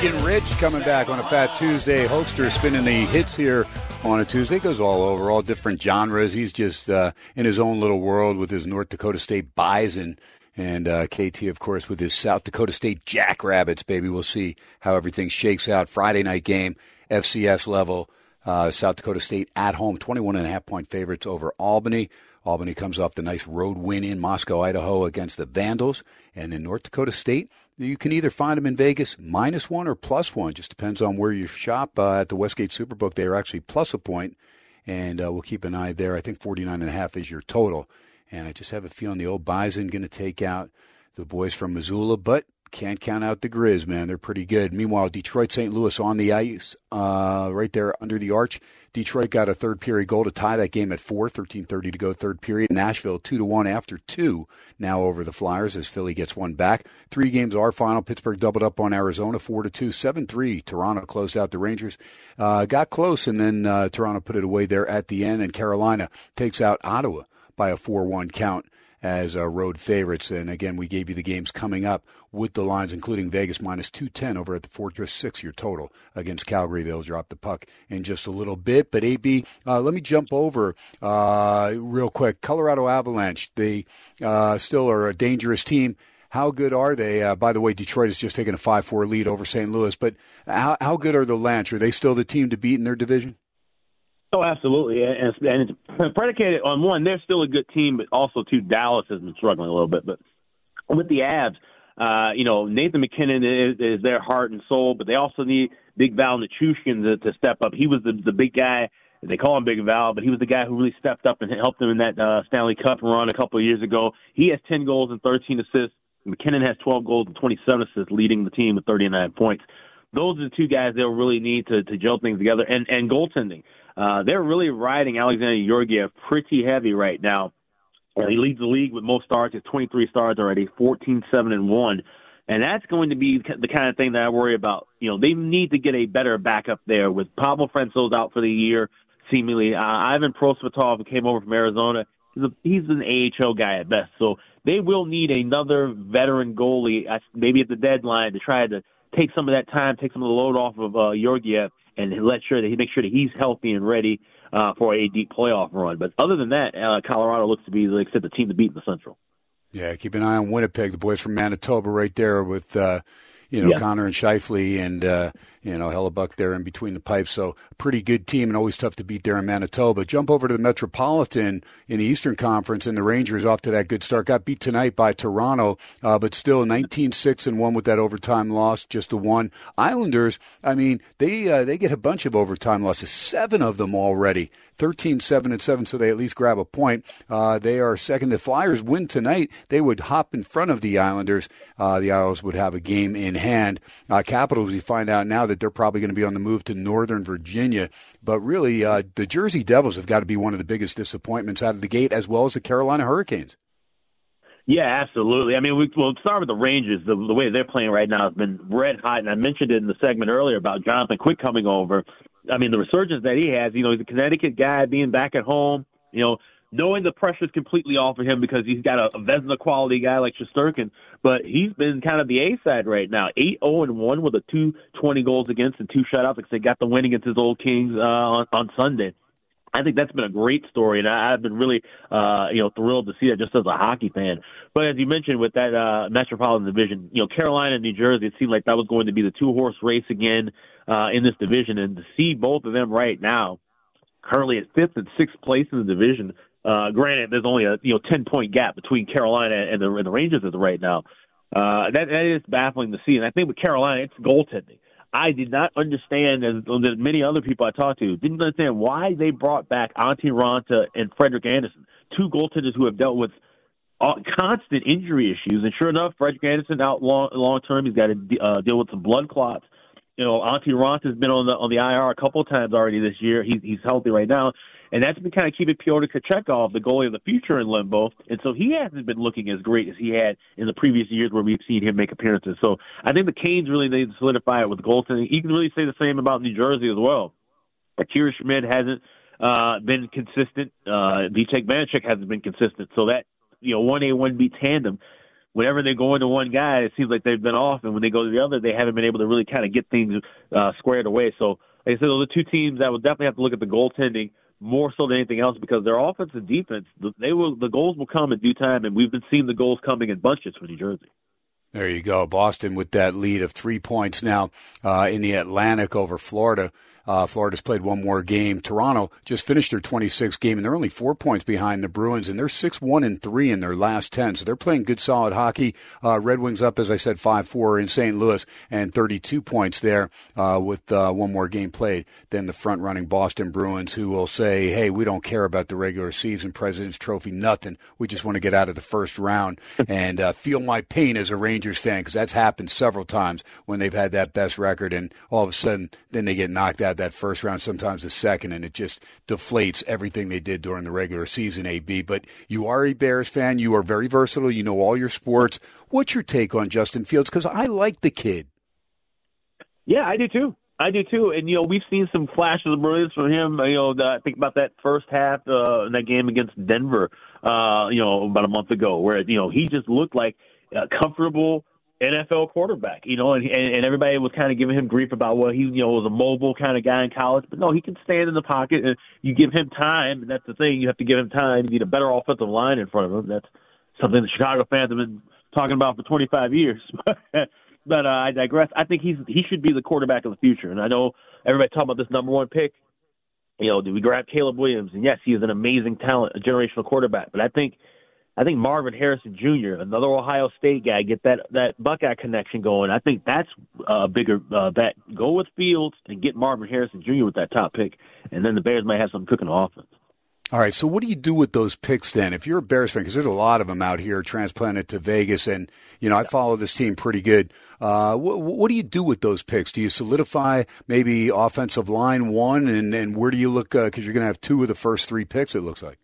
D: And
B: rich coming back on a Fat Tuesday. Hokester spinning the hits here on a Tuesday. Goes all over, all different genres. He's just uh, in his own little world with his North Dakota State Bison. And uh, KT, of course, with his South Dakota State Jackrabbits, baby. We'll see how everything shakes out. Friday night game, FCS level. Uh, South Dakota State at home, 21 and a half point favorites over Albany. Albany comes off the nice road win in Moscow, Idaho against the Vandals. And then North Dakota State, you can either find them in Vegas minus one or plus one. Just depends on where you shop. Uh, at the Westgate Superbook, they are actually plus a point, and uh, we'll keep an eye there. I think 49 and a half is your total. And I just have a feeling the old Bison going to take out the boys from Missoula, but can't count out the Grizz, man. They're pretty good. Meanwhile, Detroit St. Louis on the ice, uh, right there under the arch. Detroit got a third period goal to tie that game at four, 13.30 to go third period. Nashville 2 to 1 after two, now over the Flyers as Philly gets one back. Three games are final. Pittsburgh doubled up on Arizona 4 to 2, 7 3. Toronto closed out the Rangers. Uh, got close, and then uh, Toronto put it away there at the end, and Carolina takes out Ottawa by a 4 1 count as uh, road favorites. And again, we gave you the games coming up with the lines, including Vegas minus 210 over at the Fortress 6 year total against Calgary. They'll drop the puck in just a little bit. But AB, uh, let me jump over uh, real quick. Colorado Avalanche, they uh, still are a dangerous team. How good are they? Uh, by the way, Detroit has just taken a 5 4 lead over St. Louis, but how, how good are the Lanch? Are they still the team to beat in their division?
C: Oh, absolutely, and, and it's predicated on one. They're still a good team, but also two. Dallas has been struggling a little bit, but with the Avs, uh, you know, Nathan MacKinnon is, is their heart and soul, but they also need Big Val Nichushkin to, to step up. He was the, the big guy. They call him Big Val, but he was the guy who really stepped up and helped them in that uh, Stanley Cup run a couple of years ago. He has 10 goals and 13 assists. MacKinnon has 12 goals and 27 assists, leading the team with 39 points. Those are the two guys they'll really need to, to gel things together. And, and goaltending. Uh, they're really riding Alexander Georgiev pretty heavy right now. Uh, he leads the league with most starts. He's 23 starts already, 14, 7, and 1. And that's going to be the kind of thing that I worry about. You know, they need to get a better backup there with Pavel Francouz out for the year, seemingly. Uh, Ivan Prosvetov, who came over from Arizona, he's, a, he's an AHL guy at best. So they will need another veteran goalie, maybe at the deadline, to try to take some of that time, take some of the load off of uh, Georgiev and let sure that he make sure that he's healthy and ready uh, for a deep playoff run. But other than that, uh, Colorado looks to be, like I said, the team to beat in the Central.
B: Yeah, keep an eye on Winnipeg, the boys from Manitoba, right there with uh, you know, yeah. Connor and Scheifele and, uh, you know, Hellebuyck there in between the pipes. So pretty good team and always tough to beat there in Manitoba. Jump over to the Metropolitan in the Eastern Conference and the Rangers off to that good start. Got beat tonight by Toronto, uh, but still 19-6 and one with that overtime loss, just the one. Islanders, I mean, they, uh, they get a bunch of overtime losses, seven of them already. 13 7 and 7, so they at least grab a point. Uh, they are second. The Flyers win tonight. They would hop in front of the Islanders. Uh, the Isles would have a game in hand. Uh, Capitals, we find out now that they're probably going to be on the move to Northern Virginia. But really, uh, the Jersey Devils have got to be one of the biggest disappointments out of the gate, as well as the Carolina Hurricanes.
C: Yeah, absolutely. I mean, we, we'll start with the Rangers. The, the way they're playing right now has been red hot, and I mentioned it in the segment earlier about Jonathan Quick coming over. I mean, the resurgence that he has. You know, he's a Connecticut guy, being back at home. You know, knowing the pressure's completely off of him because he's got a, a Vezina quality guy like Shesterkin, but he's been kind of the A side right now. Eight zero oh and one with a two twenty goals against and two shutouts. Like they got the win against his old Kings uh, on, on Sunday. I think that's been a great story, and I, I've been really, uh, you know, thrilled to see that just as a hockey fan. But as you mentioned, with that uh, Metropolitan Division, you know, Carolina and New Jersey, it seemed like that was going to be the two horse race again uh, in this division, and to see both of them right now, currently at fifth and sixth place in the division, uh, granted, there's only a you know ten point gap between Carolina and the, and the Rangers right now. Uh, that that is baffling to see, and I think with Carolina, it's goaltending. I did not understand, as many other people I talked to didn't understand why they brought back Antti Raanta and Frederik Andersen, two goaltenders who have dealt with constant injury issues. And sure enough, Frederik Andersen out long long term. He's got to uh, deal with some blood clots. You know, Antti Raanta has been on the on the IR a couple of times already this year. He's he's healthy right now, and that's been kind of keeping Pyotr Kochetkov, the goalie of the future, in limbo. And so he hasn't been looking as great as he had in the previous years where we've seen him make appearances. So I think the Canes really need to solidify it with goaltending. You can really say the same about New Jersey as well. Akira Schmid hasn't uh, been consistent. Uh, Vitek Vanecek hasn't been consistent. So that you know one A one B tandem whenever they go into one guy, it seems like they've been off, and when they go to the other, they haven't been able to really kind of get things uh, squared away. So, like I said, those are two teams that will definitely have to look at the goaltending more so than anything else because their offense and defense, they will the goals will come in due time, and we've been seeing the goals coming in bunches for New Jersey.
B: There you go, Boston with that lead of three points now uh, in the Atlantic over Florida. Uh, Florida's played one more game. Toronto just finished their 26th game, and they're only four points behind the Bruins, and they're six one and three in their last 10. So they're playing good, solid hockey. Uh, Red Wings up, as I said, five four in St. Louis, and 32 points there uh, with uh, one more game played than the front running Boston Bruins, who will say, "Hey, we don't care about the regular season, President's Trophy, nothing. We just want to get out of the first round and uh, feel my pain as a Rangers fan because that's happened several times when they've had that best record, and all of a sudden, then they get knocked out that first round, sometimes the second, and it just deflates everything they did during the regular season, AB. But you are a Bears fan. You are very versatile. You know all your sports. What's your take on Justin Fields? Because I like the kid.
C: Yeah, I do too. I do too, and you know we've seen some flashes of brilliance from him. You know, I think about that first half uh, in that game against Denver. Uh, you know, about a month ago, where you know he just looked like a comfortable NFL quarterback, you know, and, and and everybody was kind of giving him grief about well, he you know was a mobile kind of guy in college, but no, he can stand in the pocket, and you give him time, and that's the thing, you have to give him time. You need a better offensive line in front of him. That's something the Chicago fans have been talking about for 25 years. but uh, I digress. I think he's he should be the quarterback of the future, and I know everybody talking about this number one pick. You know, did we grab Caleb Williams? And yes, he is an amazing talent, a generational quarterback. But I think I think Marvin Harrison Jr., another Ohio State guy, get that that Buckeye connection going. I think that's a bigger uh, bet. Go with Fields and get Marvin Harrison Jr. with that top pick, and then the Bears might have something cooking offense.
B: All right, so what do you do with those picks then? If you're a Bears fan, because there's a lot of them out here transplanted to Vegas, and you know I follow this team pretty good. Uh, what, what do you do with those picks? Do you solidify maybe offensive line one, and, and where do you look? Because uh, you're going to have two of the first three picks. It looks like.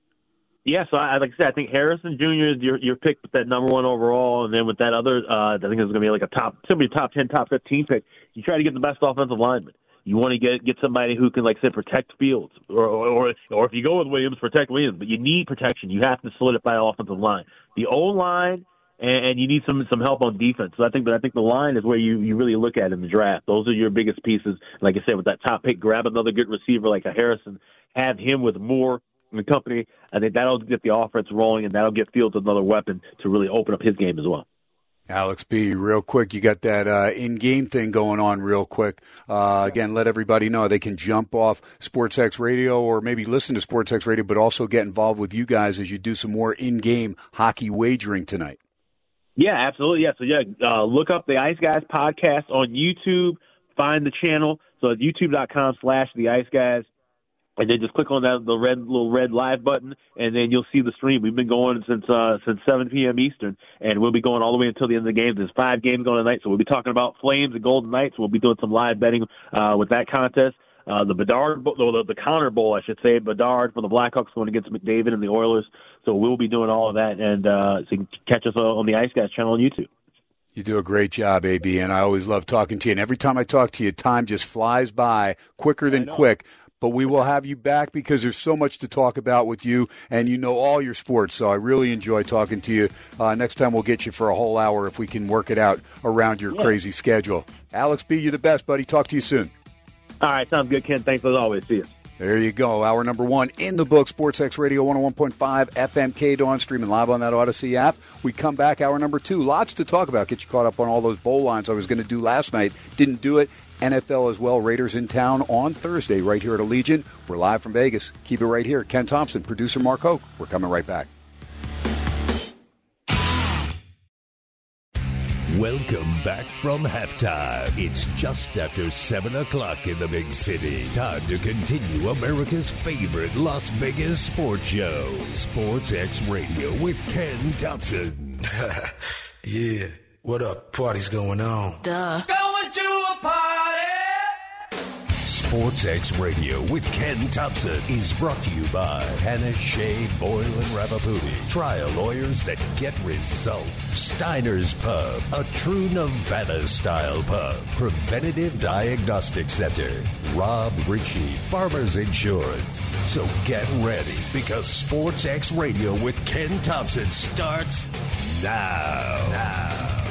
C: Yeah, so I, like I said, I think Harrison Jr. is your your pick with that number one overall, and then with that other, uh, I think it's going to be like a top, a top ten, top fifteen pick. You try to get the best offensive lineman. You want to get get somebody who can, like I said, protect Fields, or or or if you go with Williams, protect Williams. But you need protection. You have to solidify offensive line. The O line and, and you need some some help on defense. So I think, but I think the line is where you you really look at in the draft. Those are your biggest pieces. Like I said, with that top pick, grab another good receiver like a Harrison, have him with more the company. I think that'll get the offense rolling, and that'll get Fields another weapon to really open up his game as well.
B: Alex B, real quick, you got that uh, in-game thing going on real quick. Uh, again, let everybody know they can jump off SportsX Radio or maybe listen to SportsX Radio, but also get involved with you guys as you do some more in-game hockey wagering tonight.
C: Yeah, absolutely. Yeah, so yeah, uh, look up the Ice Guys podcast on YouTube. Find the channel. So it's youtube.com slash the Ice Guys and then just click on that the red little red live button, and then you'll see the stream. We've been going since uh, since 7 p.m. Eastern, and we'll be going all the way until the end of the game. There's five games going tonight, so we'll be talking about Flames and Golden Knights. We'll be doing some live betting uh, with that contest. Uh, the Bedard, the, the Connor Bowl, I should say, Bedard for the Blackhawks going against McDavid and the Oilers. So we'll be doing all of that, and uh, so you can catch us on the Ice Guys channel on YouTube.
B: You do a great job, AB, and I always love talking to you. And every time I talk to you, time just flies by quicker than quick but we will have you back because there's so much to talk about with you, and you know all your sports. So I really enjoy talking to you. Uh, next time we'll get you for a whole hour if we can work it out around your yeah. crazy schedule. Alex B, you're the best, buddy. Talk to you soon.
C: All right, sounds good, Ken. Thanks as always. See you.
B: There you go. Hour number one in the book, SportsX Radio 101.5 FM KDOM, streaming live on that Audacy app. We come back, hour number two. Lots to talk about. Get you caught up on all those bowl lines I was going to do last night. Didn't do it. NFL as well. Raiders in town on Thursday, right here at Allegiant. We're live from Vegas. Keep it right here. Ken Thomson, producer Mark Hoke. We're coming right back.
A: Welcome back from halftime. It's just after 7 o'clock in the big city. Time to continue America's favorite Las Vegas sports show, Sports X Radio with Ken Thomson.
E: yeah, what up? Party's going on.
D: Duh. Going to a party.
A: Sports X Radio with Ken Thomson is brought to you by Panish Shea Boyle and Ravipudi. Trial lawyers that get results. Steiner's Pub, a true Nevada style pub. Preventative Diagnostic Center. Rob Ritchie, Farmers Insurance. So get ready because Sports X Radio with Ken Thomson starts now. Now.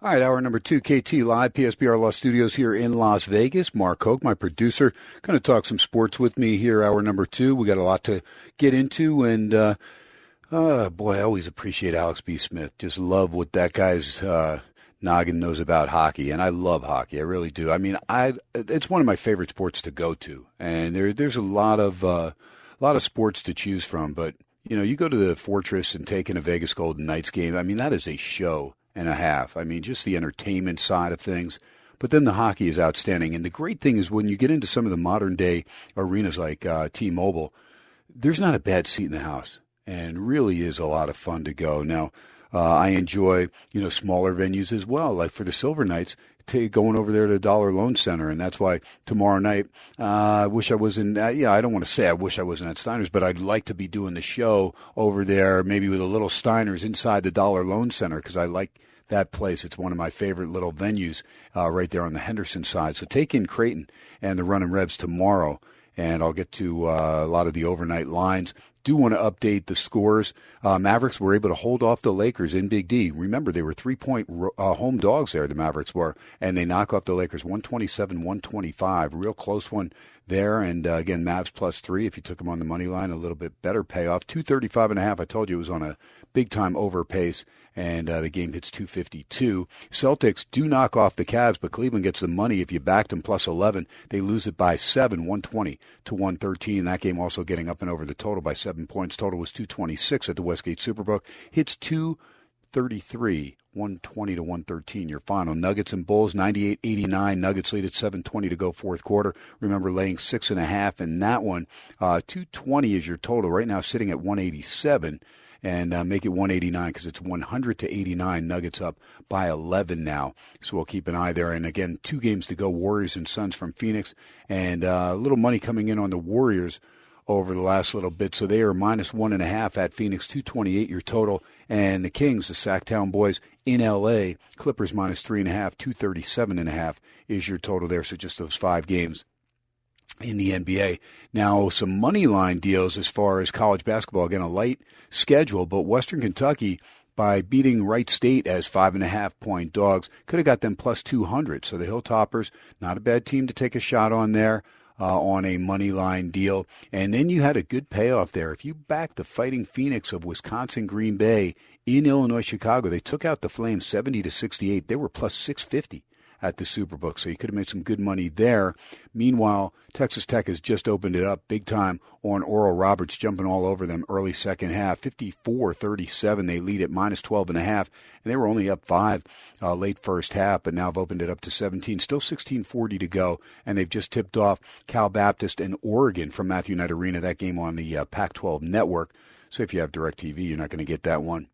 B: All right, hour number two, KT Live, PSBR Law Studios here in Las Vegas. Mark Hoke, my producer, going to talk some sports with me here, hour number two. We got a lot to get into, and uh, uh, boy, I always appreciate Alex B. Smith. Just love what that guy's uh, noggin knows about hockey, and I love hockey. I really do. I mean, I it's one of my favorite sports to go to, and there there's a lot of uh, a lot of sports to choose from, but. You know, you go to the Fortress and take in a Vegas Golden Knights game. I mean, that is a show and a half. I mean, just the entertainment side of things. But then the hockey is outstanding. And the great thing is when you get into some of the modern day arenas like uh, T Mobile, there's not a bad seat in the house and really is a lot of fun to go. Now, uh, I enjoy, you know, smaller venues as well. Like for the Silver Knights, to going over there to the Dollar Loan Center, and that's why tomorrow night. Uh, I wish I was in. Uh, yeah, I don't want to say I wish I wasn't at Steiner's, but I'd like to be doing the show over there, maybe with a little Steiner's inside the Dollar Loan Center, because I like that place. It's one of my favorite little venues uh, right there on the Henderson side. So take in Creighton and the Running Rebs tomorrow, and I'll get to uh, a lot of the overnight lines. Do want to update the scores. Uh, Mavericks were able to hold off the Lakers in Big D. Remember, they were three point uh, home dogs there, the Mavericks were, and they knock off the Lakers 127 125. Real close one there. And uh, again, Mavs plus three. If you took them on the money line, a little bit better payoff. 235 and a half. I told you it was on a big time over pace and uh, the game hits 252. Celtics do knock off the Cavs, but Cleveland gets the money if you backed them plus 11. They lose it by 7, 120 to 113. That game also getting up and over the total by 7 points. Total was 226 at the Westgate Superbook. Hits 233. 120 to 113 your final nuggets and bulls 98 89 nuggets lead at 720 to go fourth quarter remember laying six and a half in that one uh, 220 is your total right now sitting at 187 and uh, make it 189 because it's 100 to 89. Nuggets up by 11 now, so we'll keep an eye there. And again, two games to go: Warriors and Suns from Phoenix, and uh, a little money coming in on the Warriors over the last little bit. So they are minus one and a half at Phoenix, 228 your total. And the Kings, the Sacktown boys in LA, Clippers minus three and a half, 237 and a half is your total there. So just those five games in the NBA. Now, some money line deals as far as college basketball. Again, a light schedule, but Western Kentucky, by beating Wright State as five and a half point dogs, could have got them plus 200. So the Hilltoppers, not a bad team to take a shot on there. Uh, on a money line deal. And then you had a good payoff there. If you back the Fighting Phoenix of Wisconsin Green Bay in Illinois Chicago, they took out the Flames 70 to 68. They were plus 650 at the Superbook. So you could have made some good money there. Meanwhile, Texas Tech has just opened it up big time on Oral Roberts, jumping all over them early second half. 54 37. They lead at minus 12 and a half, and they were only up five uh, late first half, but now have opened it up to 17. Still 16:40 to go, and they've just tipped off Cal Baptist and Oregon from Matthew Knight Arena. That game on the uh, Pac-12 network. So if you have DirecTV, you're not going to get that one.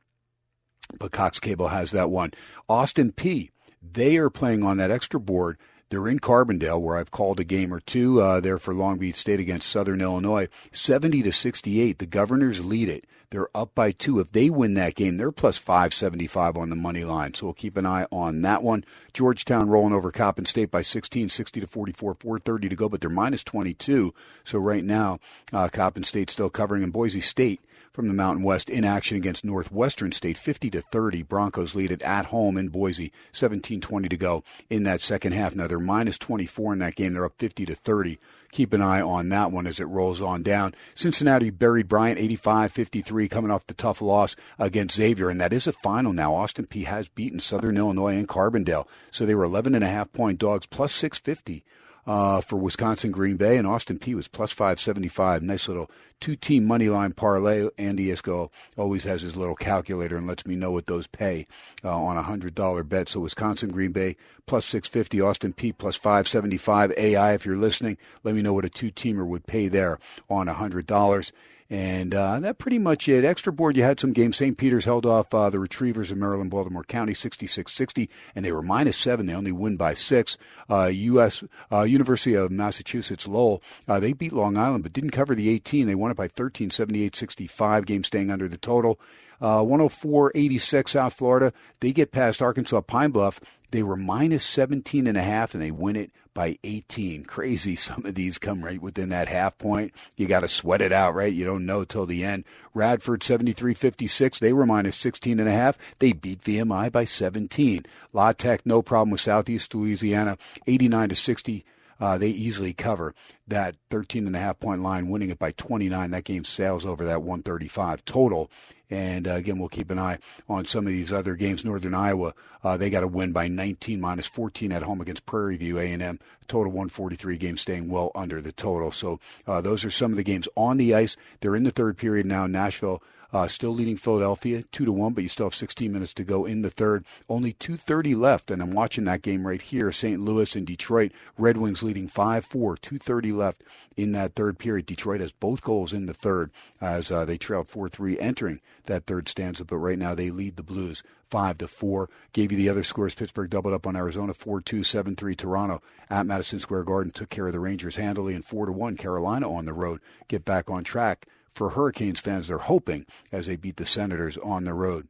B: But Cox Cable has that one. Austin Peay they are playing on that extra board. They're in Carbondale, where I've called a game or two uh, there for Long Beach State against Southern Illinois. 70 to 68. The Governors lead it. They're up by two. If they win that game, they're plus 575 on the money line. So we'll keep an eye on that one. Georgetown rolling over Coppin State by 16, 60 to 44, 430 to go, but they're minus 22. So right now, uh, Coppin State still covering, and Boise State from the Mountain West in action against Northwestern State, 50 to 30. Broncos lead it at home in Boise, 17-20 to go in that second half. Now they're minus 24 in that game. They're up 50 to 30. Keep an eye on that one as it rolls on down. Cincinnati buried Bryant 85-53 coming off the tough loss against Xavier, and that is a final now. Austin Peay has beaten Southern Illinois and Carbondale, so they were 11 and a half point dogs plus 650 uh, for Wisconsin Green Bay, and Austin Peay was plus 575. Nice little two team money line parlay. Andy Isco always has his little calculator and lets me know what those pay uh, on a $100 bet. So Wisconsin Green Bay plus 650, Austin Peay plus 575. AI, if you're listening, let me know what a two teamer would pay there on a $100. And uh, that pretty much it. Extra board, you had some games. St. Peter's held off uh, the Retrievers of Maryland, Baltimore County, 66-60, and they were minus seven. They only win by six. Uh, U.S. Uh, University of Massachusetts Lowell, uh, they beat Long Island, but didn't cover the 18. They won it by 13, 78-65. Game staying under the total. Uh, 104-86 South Florida. They get past Arkansas Pine Bluff. They were minus 17 and a half, and they win it by 18. Crazy. Some of these come right within that half point. You got to sweat it out, right? You don't know till the end. Radford 73-56. They were minus 16 and a half. They beat VMI by 17. La Tech, no problem with Southeast Louisiana, 89 to 60. Uh, they easily cover that 13 and a half point line, winning it by 29. That game sails over that 135 total. And uh, again, we'll keep an eye on some of these other games. Northern Iowa, uh, they got a win by 19 minus 14 at home against Prairie View A&M. Total 143 games, staying well under the total. So uh, those are some of the games on the ice. They're in the third period now. Nashville uh, still leading Philadelphia two to one, but you still have 16 minutes to go in the third. Only 2:30 left, and I'm watching that game right here. St. Louis and Detroit. Red Wings leading 5-4. 2:30 left in that third period. Detroit has both goals in the third as uh, they trailed 4-3 entering that third stanza, but right now they lead the Blues five to four. Gave you the other scores. Pittsburgh doubled up on Arizona four two, seven three. Toronto at Madison Square Garden took care of the Rangers handily and four to one. Carolina on the road get back on track for Hurricanes fans. They're hoping as they beat the Senators on the road.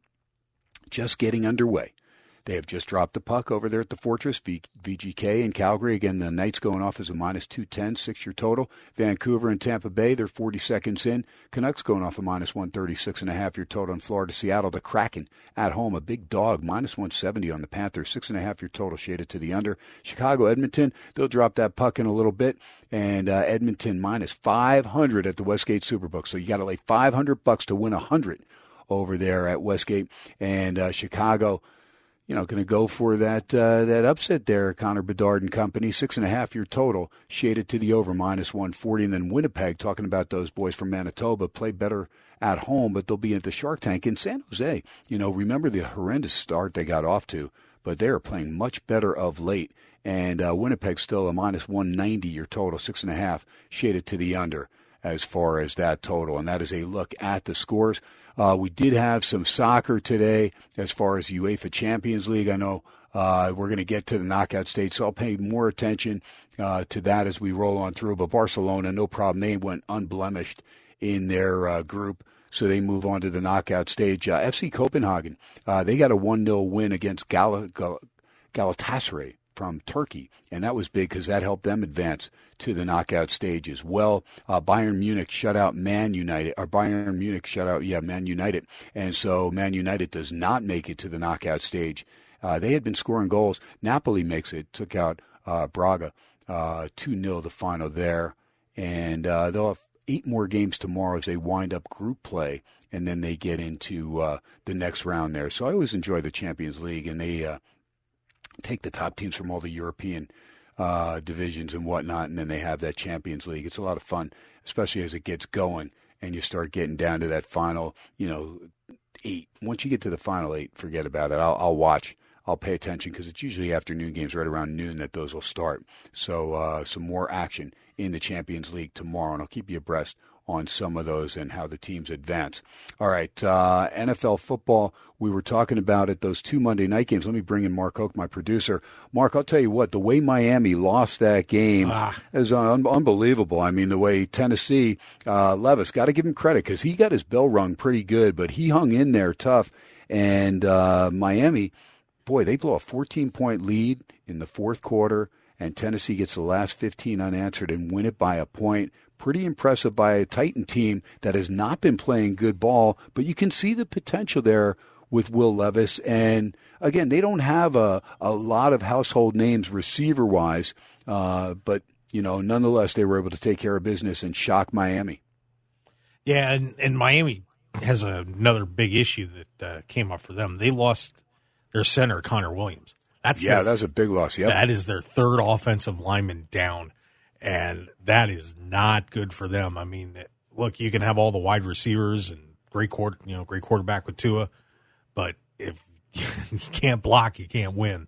B: Just getting underway. They have just dropped the puck over there at the Fortress, v- VGK in Calgary. Again, the Knights going off as a minus 210, six year total. Vancouver and Tampa Bay, they're 40 seconds in. Canucks going off a minus 136 and a half year total in Florida. Seattle, the Kraken at home, a big dog, minus 170 on the Panthers, six and a half year total shaded to the under. Chicago, Edmonton, they'll drop that puck in a little bit. And uh, Edmonton minus 500 at the Westgate Superbook. So you got to lay 500 bucks to win 100 over there at Westgate. And uh, Chicago, you know, going to go for that uh, that upset there, Connor Bedard and company. Six and a half year total, shaded to the over minus 140. And then Winnipeg, talking about those boys from Manitoba, play better at home, but they'll be at the Shark Tank in San Jose. You know, remember the horrendous start they got off to, but they are playing much better of late. And uh, Winnipeg still a minus 190 year total, six and a half, shaded to the under as far as that total. And that is a look at the scores. Uh, we did have some soccer today as far as UEFA Champions League. I know uh, we're going to get to the knockout stage, so I'll pay more attention uh, to that as we roll on through. But Barcelona, no problem. They went unblemished in their uh, group. So they move on to the knockout stage. Uh, FC Copenhagen, uh, they got a 1 0 win against Gal- Gal- Galatasaray from Turkey, and that was big because that helped them advance to the knockout stage as well. Uh, Bayern Munich shut out Man United, or Bayern Munich shut out, yeah, Man United, and so Man United does not make it to the knockout stage. Uh, they had been scoring goals. Napoli makes it, took out uh, Braga uh, two 0 the final there, and uh, they'll have eight more games tomorrow as they wind up group play, and then they get into uh, the next round there. So I always enjoy the Champions League, and they take the top teams from all the European uh, divisions and whatnot, and then they have that Champions League. It's a lot of fun, especially as it gets going and you start getting down to that final, you know, eight. Once you get to the final eight, forget about it. I'll, I'll watch. I'll pay attention because it's usually afternoon games, right around noon, that those will start. So uh, some more action in the Champions League tomorrow, and I'll keep you abreast on some of those and how the teams advance. All right, uh, NFL football. We were talking about it, those two Monday night games. Let me bring in Mark Hoke, my producer. Mark, I'll tell you what, the way Miami lost that game
F: Ah.
B: is un- unbelievable. I mean, the way Tennessee, uh, Levis, got to give him credit because he got his bell rung pretty good, but he hung in there tough. And uh, Miami, boy, they blow a 14 point lead in the fourth quarter, and Tennessee gets the last 15 unanswered and win it by a point. Pretty impressive by a Titan team that has not been playing good ball, but you can see the potential there with Will Levis. And again, they don't have a, a lot of household names receiver wise, uh, but you know, nonetheless, they were able to take care of business and shock Miami.
F: Yeah, and, and Miami has another big issue that uh, came up for them. They lost their center, Connor Williams. That's
B: Yeah,
F: their-
B: that was a big loss. Yeah,
F: That is their third offensive lineman down, and that is not good for them. I mean, look, you can have all the wide receivers and great quarter, you know, great quarterback with Tua, but if you can't block, you can't win,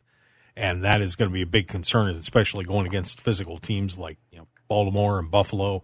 F: and that is going to be a big concern, especially going against physical teams like you know Baltimore and Buffalo.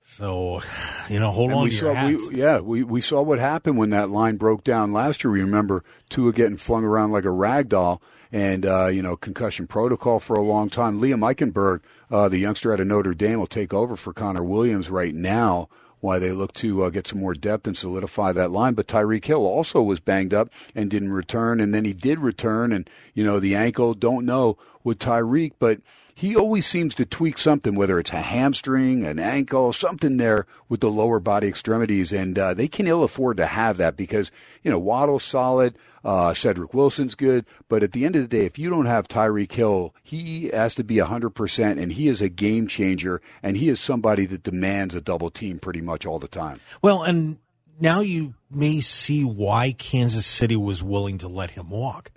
F: So, you know, hold
B: And
F: on
B: we
F: to
B: saw, we, yeah, we, we saw what happened when that line broke down last year. We remember Tua getting flung around like a rag doll and, uh, you know, concussion protocol for a long time. Liam Eichenberg, uh, the youngster out of Notre Dame, will take over for Connor Williams right now Why they look to uh, get some more depth and solidify that line. But Tyreek Hill also was banged up and didn't return, and then he did return, and, you know, the ankle, don't know with Tyreek, but he always seems to tweak something, whether it's a hamstring, an ankle, something there with the lower body extremities, and uh, they can ill afford to have that because you know Waddle's solid, uh, Cedric Wilson's good, but at the end of the day, if you don't have Tyreek Hill, he has to be hundred percent, and he is a game changer, and he is somebody that demands a double team pretty much all the time.
F: Well, and now you may see why Kansas City was willing to let him walk.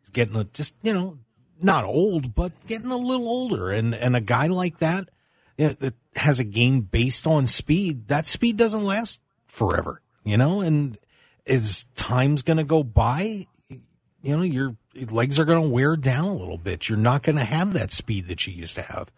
F: He's getting a, just, you know, not old, but getting a little older. And, and a guy like that, you know, that has a game based on speed, that speed doesn't last forever, you know, and as time's going to go by, you know, your legs are going to wear down a little bit. You're not going to have that speed that you used to have.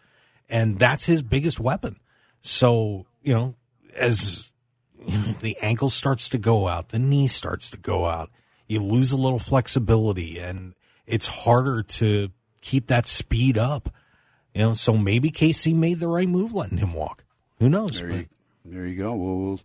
F: And that's his biggest weapon. So, you know, as the ankle starts to go out, the knee starts to go out, you lose a little flexibility and it's harder to keep that speed up. You know, so maybe KC made the right move letting him walk. Who knows?
B: There you, there you go. We'll, we'll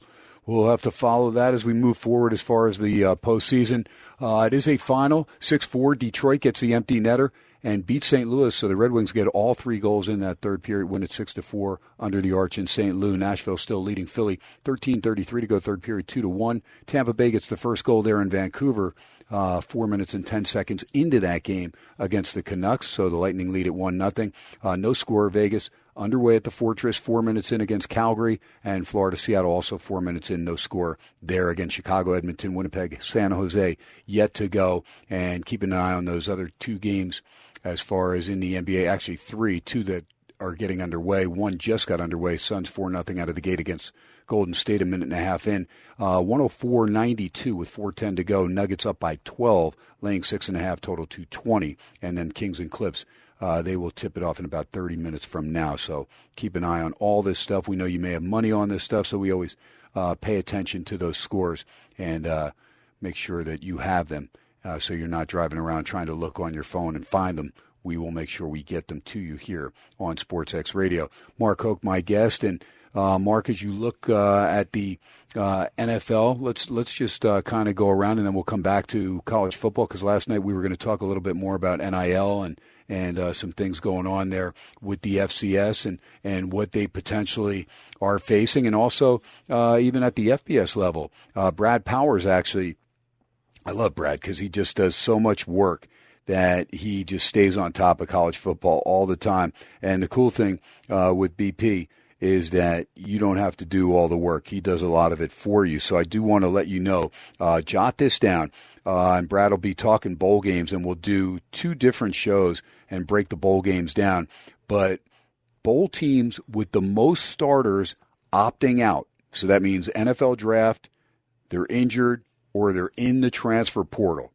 B: we'll have to follow that as we move forward as far as the uh, postseason. Uh, it is a final six four. Detroit gets the empty netter and beat St. Louis, so the Red Wings get all three goals in that third period, win it six to four under the arch in St. Louis. Nashville still leading Philly, thirteen thirty three to go third period, two to one. Tampa Bay gets the first goal there in Vancouver. Uh, four minutes and ten seconds into that game against the Canucks, so the Lightning lead at one nothing. Uh, no score. Vegas underway at the Fortress, four minutes in against Calgary, and Florida Seattle also four minutes in, no score there against Chicago, Edmonton, Winnipeg, San Jose yet to go, and keep an eye on those other two games as far as in the NBA. Actually, three, two that are getting underway. One just got underway. Suns four nothing out of the gate against Golden State a minute and a half in. Uh, 104.92 with 410 to go. Nuggets up by 12, laying six and a half total to 20. And then Kings and Clips. Uh, they will tip it off in about 30 minutes from now. So keep an eye on all this stuff. We know you may have money on this stuff, so we always uh, pay attention to those scores and uh, make sure that you have them uh, so you're not driving around trying to look on your phone and find them. We will make sure we get them to you here on SportsX Radio. Mark Hoke, my guest, and uh, Mark, as you look uh, at the uh, NFL, let's let's just uh, kind of go around, and then we'll come back to college football because last night we were going to talk a little bit more about NIL and and uh, some things going on there with the FCS and and what they potentially are facing, and also uh, even at the FBS level. Brad Powers actually, I love Brad because he just does so much work that he just stays on top of college football all the time. And the cool thing with BP is that you don't have to do all the work. He does a lot of it for you. So I do want to let you know, uh, jot this down. Uh, and Brad will be talking bowl games, and we'll do two different shows and break the bowl games down. But bowl teams with the most starters opting out. So that means NFL draft, they're injured, or they're in the transfer portal.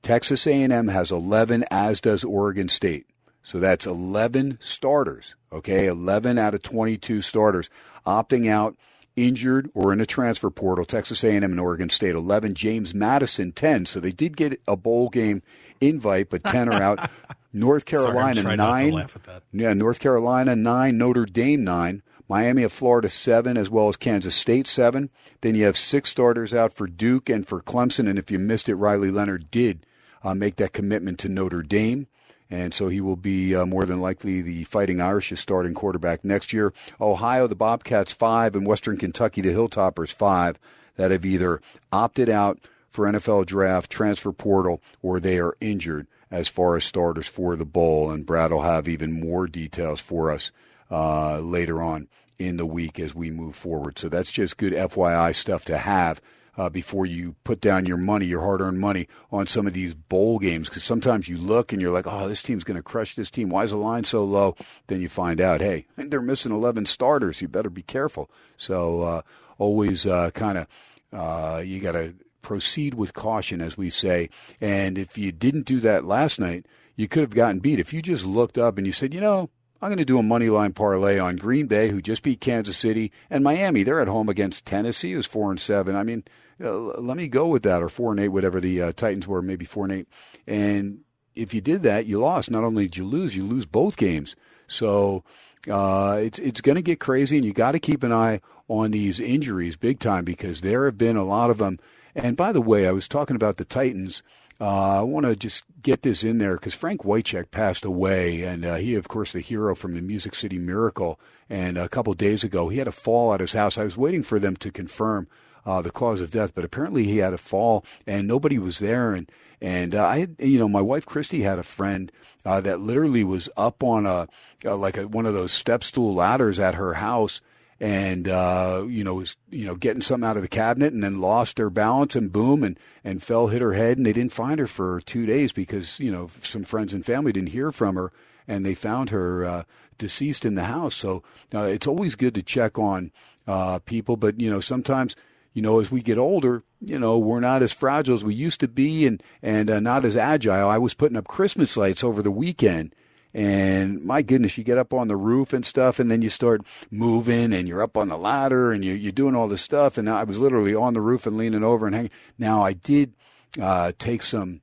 B: Texas A&M has 11, as does Oregon State. So that's 11 starters, okay? 11 out of 22 starters opting out, injured, or in a transfer portal. Texas A&M and Oregon State 11, James Madison 10. So they did get a bowl game invite, but 10 are out. North Carolina
F: Sorry, I'm trying not to
B: 9.
F: laugh at that.
B: Yeah, North Carolina 9, Notre Dame 9. Miami of Florida 7, as well as Kansas State 7. Then you have six starters out for Duke and for Clemson. And if you missed it, Riley Leonard did uh, make that commitment to Notre Dame and so he will be uh, more than likely the Fighting Irish's starting quarterback next year. Ohio, the Bobcats five, and Western Kentucky, the Hilltoppers five, that have either opted out for NFL draft, transfer portal, or they are injured as far as starters for the bowl. And Brad will have even more details for us uh, later on in the week as we move forward. So that's just good FYI stuff to have uh, before you put down your money, your hard earned money, on some of these bowl games. Because sometimes you look and you're like, oh, this team's going to crush this team. Why is the line so low? Then you find out, hey, they're missing 11 starters. You better be careful. So uh, always uh, kind of, uh, you got to proceed with caution, as we say. And if you didn't do that last night, you could have gotten beat. If you just looked up and you said, you know, I'm going to do a money line parlay on Green Bay, who just beat Kansas City, and Miami. They're at home against Tennessee, who's four and seven. I mean, uh, let me go with that, or four and eight, whatever the uh, Titans were, maybe four and eight. And if you did that, you lost. Not only did you lose, you lose both games. So uh, it's it's going to get crazy, and you got to keep an eye on these injuries big time because there have been a lot of them. And by the way, I was talking about the Titans. Uh, I want to just get this in there because Frank Wycheck passed away, and uh, he, of course, the hero from the Music City Miracle. And a couple days ago, he had a fall at his house. I was waiting for them to confirm uh, the cause of death, but apparently he had a fall, and nobody was there. And and uh, I, had, you know, my wife Christy had a friend uh, that literally was up on a uh, like a, one of those step stool ladders at her house and uh, you know was you know getting something out of the cabinet and then lost their balance and boom and and fell hit her head and they didn't find her for two days because you know some friends and family didn't hear from her and they found her uh, deceased in the house. So uh, it's always good to check on uh, people, but you know sometimes you know as we get older, you know we're not as fragile as we used to be and and uh, not as agile. I was putting up Christmas lights over the weekend and my goodness, you get up on the roof and stuff, and then you start moving, and you're up on the ladder, and you're, you're doing all this stuff. And I was literally on the roof and leaning over and hanging. Now I did uh, take some.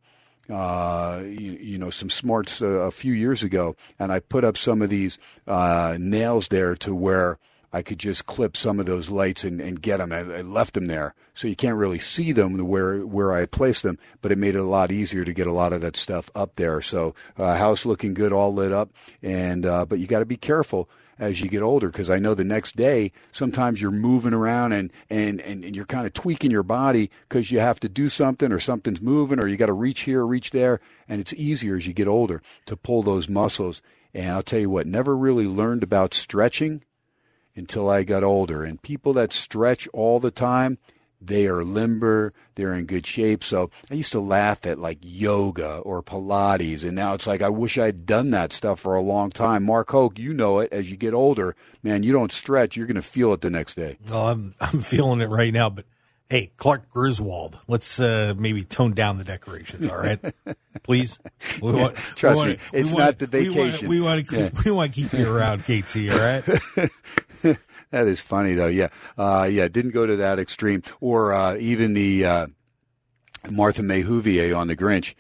B: Uh, you, you, know, some smarts a few years ago, and I put up some of these uh, nails there to where I could just clip some of those lights and, and get them. I, I left them there, so you can't really see them where where I placed them. But it made it a lot easier to get a lot of that stuff up there. So uh, house looking good, all lit up, and uh, but you got to be careful as you get older because I know the next day sometimes you're moving around and and and, and you're kind of tweaking your body because you have to do something or something's moving or you got to reach here, reach there, and it's easier as you get older to pull those muscles. And I'll tell you what, never really learned about stretching until I got older. And people that stretch all the time, they are limber, they're in good shape. So I used to laugh at like yoga or Pilates, and now it's like I wish I'd done that stuff for a long time. Mark Hoke, you know it. As you get older, man, you don't stretch, you're going to feel it the next day.
F: Well, I'm I'm feeling it right now, but hey, Clark Griswold, let's uh, maybe tone down the decorations, all right? Please.
B: We want, Trust we want, me, it's not the vacation.
F: We want, we want to keep, yeah. we want to keep you around, KT, all right?
B: that is funny though. Yeah, uh, yeah. Didn't go to that extreme, or uh, even the uh, Martha May on the Grinch.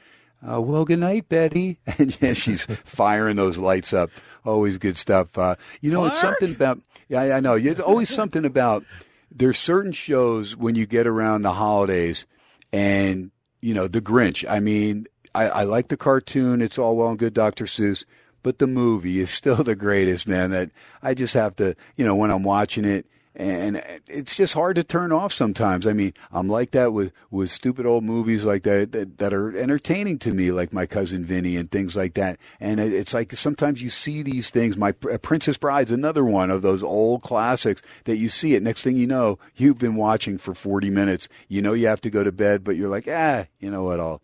B: Uh, well, good night, Betty. And yeah, she's firing those lights up. Always good stuff. Uh, you know, Clark? it's something about. Yeah, I know. It's always something about. There's certain shows when you get around the holidays, and you know the Grinch. I mean, I, I like the cartoon. It's all well and good, Dr. Seuss but the movie is still the greatest, man. That I just have to, you know, when I'm watching it, and it's just hard to turn off sometimes. I mean, I'm like that with with stupid old movies like that that, that are entertaining to me, like My Cousin Vinny and things like that. And it's like sometimes you see these things. My Princess Bride's another one of those old classics that you see it. Next thing you know, you've been watching for 40 minutes. You know you have to go to bed, but you're like, ah, you know what? I'll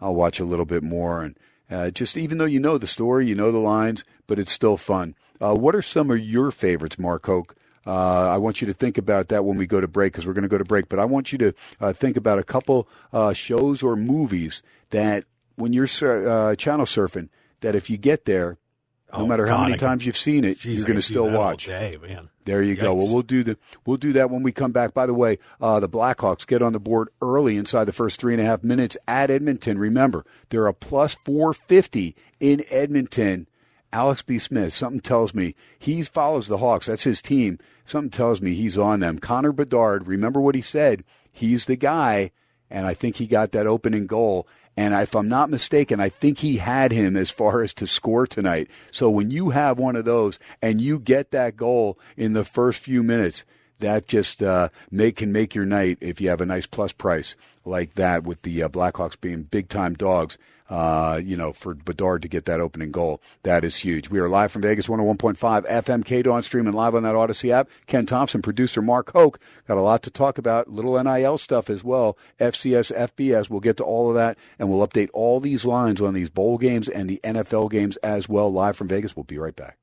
B: I'll watch a little bit more and uh, just even though you know the story, you know the lines, but it's still fun. Uh, what are some of your favorites, Mark Hoke? Uh, I want you to think about that when we go to break because we're going to go to break. But I want you to uh, think about a couple uh, shows or movies that when you're uh, channel surfing, that if you get there, no oh, matter God, how many times you've seen it, geez, you're going to still watch.
F: Day, man.
B: There you Yikes. go. Well, we'll do the we'll do that when we come back. By the way, uh, the Blackhawks get on the board early inside the first three and a half minutes at Edmonton. Remember, they're a plus four fifty in Edmonton. Alex B. Smith. Something tells me he follows the Hawks. That's his team. Something tells me he's on them. Connor Bedard. Remember what he said. He's the guy, and I think he got that opening goal. And if I'm not mistaken, I think he had him as far as to score tonight. So when you have one of those and you get that goal in the first few minutes, that just uh, make can make your night if you have a nice plus price like that with the uh, Blackhawks being big time dogs uh, you know, for Bedard to get that opening goal. That is huge. We are live from Vegas, 101.5 FM, KDOM, streaming live on that Odyssey app. Ken Thomson, producer Mark Hoke. Got a lot to talk about, little NIL stuff as well. FCS, FBS, we'll get to all of that, and we'll update all these lines on these bowl games and the NFL games as well. Live from Vegas. We'll be right back.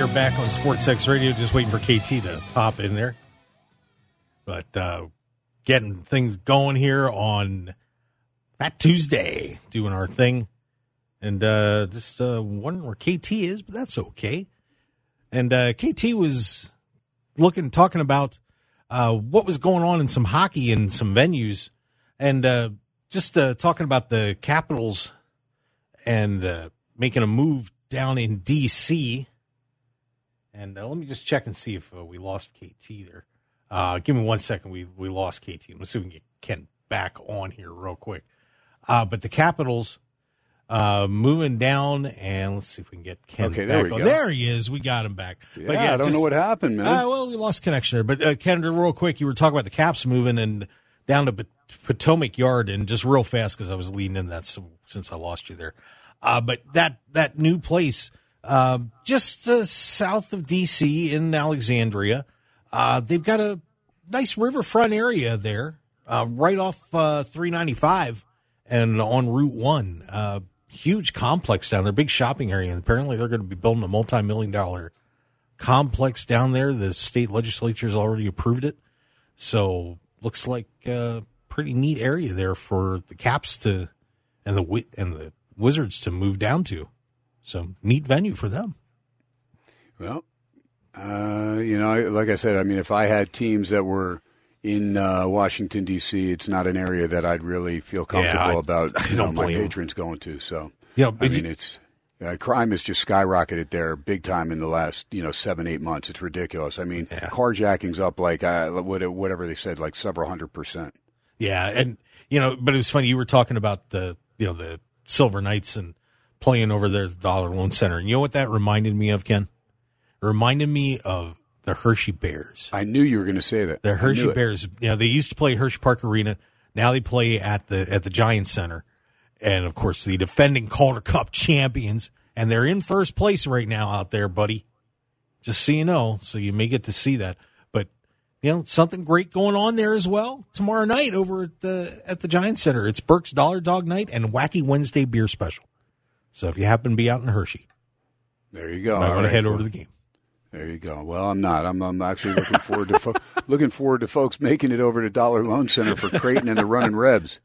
F: Are back on Sports X Radio, just waiting for KT to pop in there. But uh, getting things going here on Fat Tuesday, doing our thing. And uh, just uh, wondering where KT is, but that's okay. And uh, KT was looking, talking about uh, what was going on in some hockey in some venues, and uh, just uh, talking about the Capitals and uh, making a move down in D.C. And uh, let me just check and see if uh, we lost KT there. Uh, give me one second. We we lost KT. Let's see if we can get Ken back on here real quick. Uh, but the Capitals uh, moving down, and let's see if we can get Ken.
B: Okay, there
F: back
B: we
F: on.
B: go.
F: There he is. We got him back.
B: Yeah,
F: But
B: I don't
F: just-
B: know what happened, man.
F: uh, well, we lost connection there. But uh, Ken, real quick, you were talking about the Caps moving and down to Pot- Potomac Yard, and just real fast because I was leaning in that some, since I lost you there. Uh, but that that new place, uh, just uh, south of DC in Alexandria, uh, they've got a nice riverfront area there, uh, right off uh, 395 and on Route One. Uh, huge complex down there, big shopping area, and apparently they're going to be building a multi-million dollar complex down there. The state legislature's already approved it. So looks like a pretty neat area there for the Caps to and the and the Wizards to move down to. So neat venue for them.
B: Well, uh, you know, like I said, I mean, if I had teams that were in uh, Washington D.C., it's not an area that I'd really feel comfortable
F: I-
B: about.
F: I
B: know, my patrons going to. So,
F: know,
B: I mean,
F: you-
B: it's uh, crime has just skyrocketed there big time in the last you know seven eight months. It's ridiculous. I mean,
F: Yeah.
B: carjacking's up like uh, whatever they said, like several hundred percent.
F: Yeah, and you know, but it was funny. You were talking about the you know the Silver Knights and playing over there at the Dollar Loan Center. And you know what that reminded me of, Ken? It reminded me of the Hershey Bears.
B: I knew you were going to say that.
F: The Hershey. Bears. You know, they used to play Hershey Park Arena. Now they play at the at the Giants Center, and of course the defending Calder Cup champions. And they're in first place right now out there, buddy. Just so you know, so you may get to see that. But you know, something great going on there as well tomorrow night over at the at the Giants Center. It's Burke's Dollar Dog Night and Wacky Wednesday beer special. So if you happen to be out in Hershey,
B: There you go. All
F: want to head over to the game.
B: There you go. Well, I'm not. I'm, I'm actually looking forward to fo- looking forward to folks making it over to Dollar Loan Center for Creighton and the Running Rebs.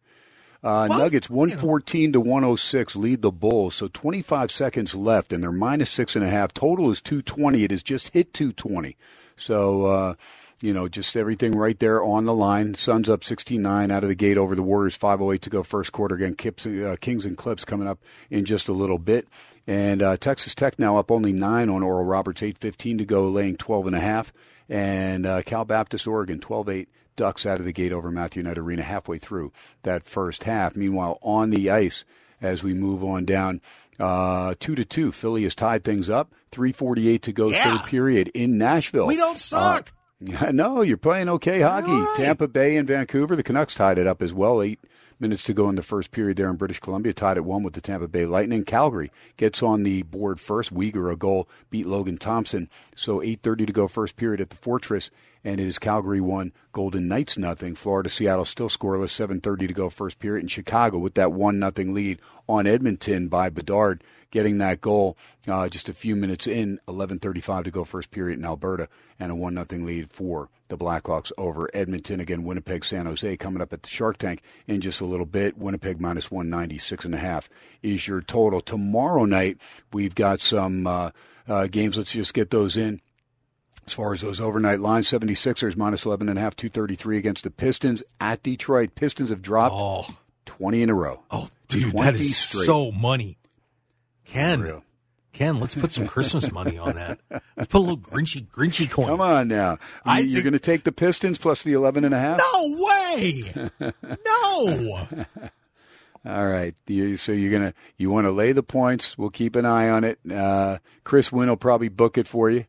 B: Uh, Nuggets 114 to 106 lead the Bulls. So 25 seconds left, and they're minus six and a half. Total is 220. It has just hit 220. So uh, you know, just everything right there on the line. Suns up 16-9 out of the gate over the Warriors. 5:08 to go first quarter. Again, Kips, uh, Kings and Clips coming up in just a little bit. And uh, Texas Tech now up only nine on Oral Roberts. 8:15 to go, laying 12 and a half. And uh, Cal Baptist Oregon 12-8 ducks out of the gate over Matthew Knight Arena halfway through that first half. Meanwhile, on the ice as we move on down. Uh, two to two. Philly has tied things up. Three forty-eight to go,
F: Yeah.
B: third period in Nashville.
F: We don't suck.
B: No, you're playing okay hockey.
F: Right.
B: Tampa Bay and Vancouver. The Canucks tied it up as well. Eight minutes to go in the first period there in British Columbia. Tied at one with the Tampa Bay Lightning. Calgary gets on the board first. Uyghur a goal beat Logan Thompson. So 8:30 to go first period at the Fortress. And it is Calgary one, Golden Knights nothing. Florida, Seattle still scoreless. 7:30 to go first period. In Chicago with that one nothing lead on Edmonton by Bedard getting that goal uh, just a few minutes in. 11:35 to go first period in Alberta, and a one nothing lead for the Blackhawks over Edmonton. Again, Winnipeg, San Jose coming up at the Shark Tank in just a little bit. Winnipeg minus 196 and a half is your total. Tomorrow night we've got some uh, uh, games. Let's just get those in. As far as those overnight lines, 76ers minus 11 and a half, 233 against the Pistons at Detroit. Pistons have dropped
F: Oh,
B: 20 in a row.
F: oh, dude, that is
B: straight.
F: so money. Ken,
B: Unreal.
F: Ken, let's put some Christmas money on that. Let's put a little Grinchy, Grinchy coin.
B: Come on now.
F: I
B: You, are
F: think-
B: going to take the Pistons plus the 11 and a half?
F: No way. No.
B: All right. You, so you're gonna you want to lay the points. We'll keep an eye on it. Uh, Chris Wynn will probably book it for you.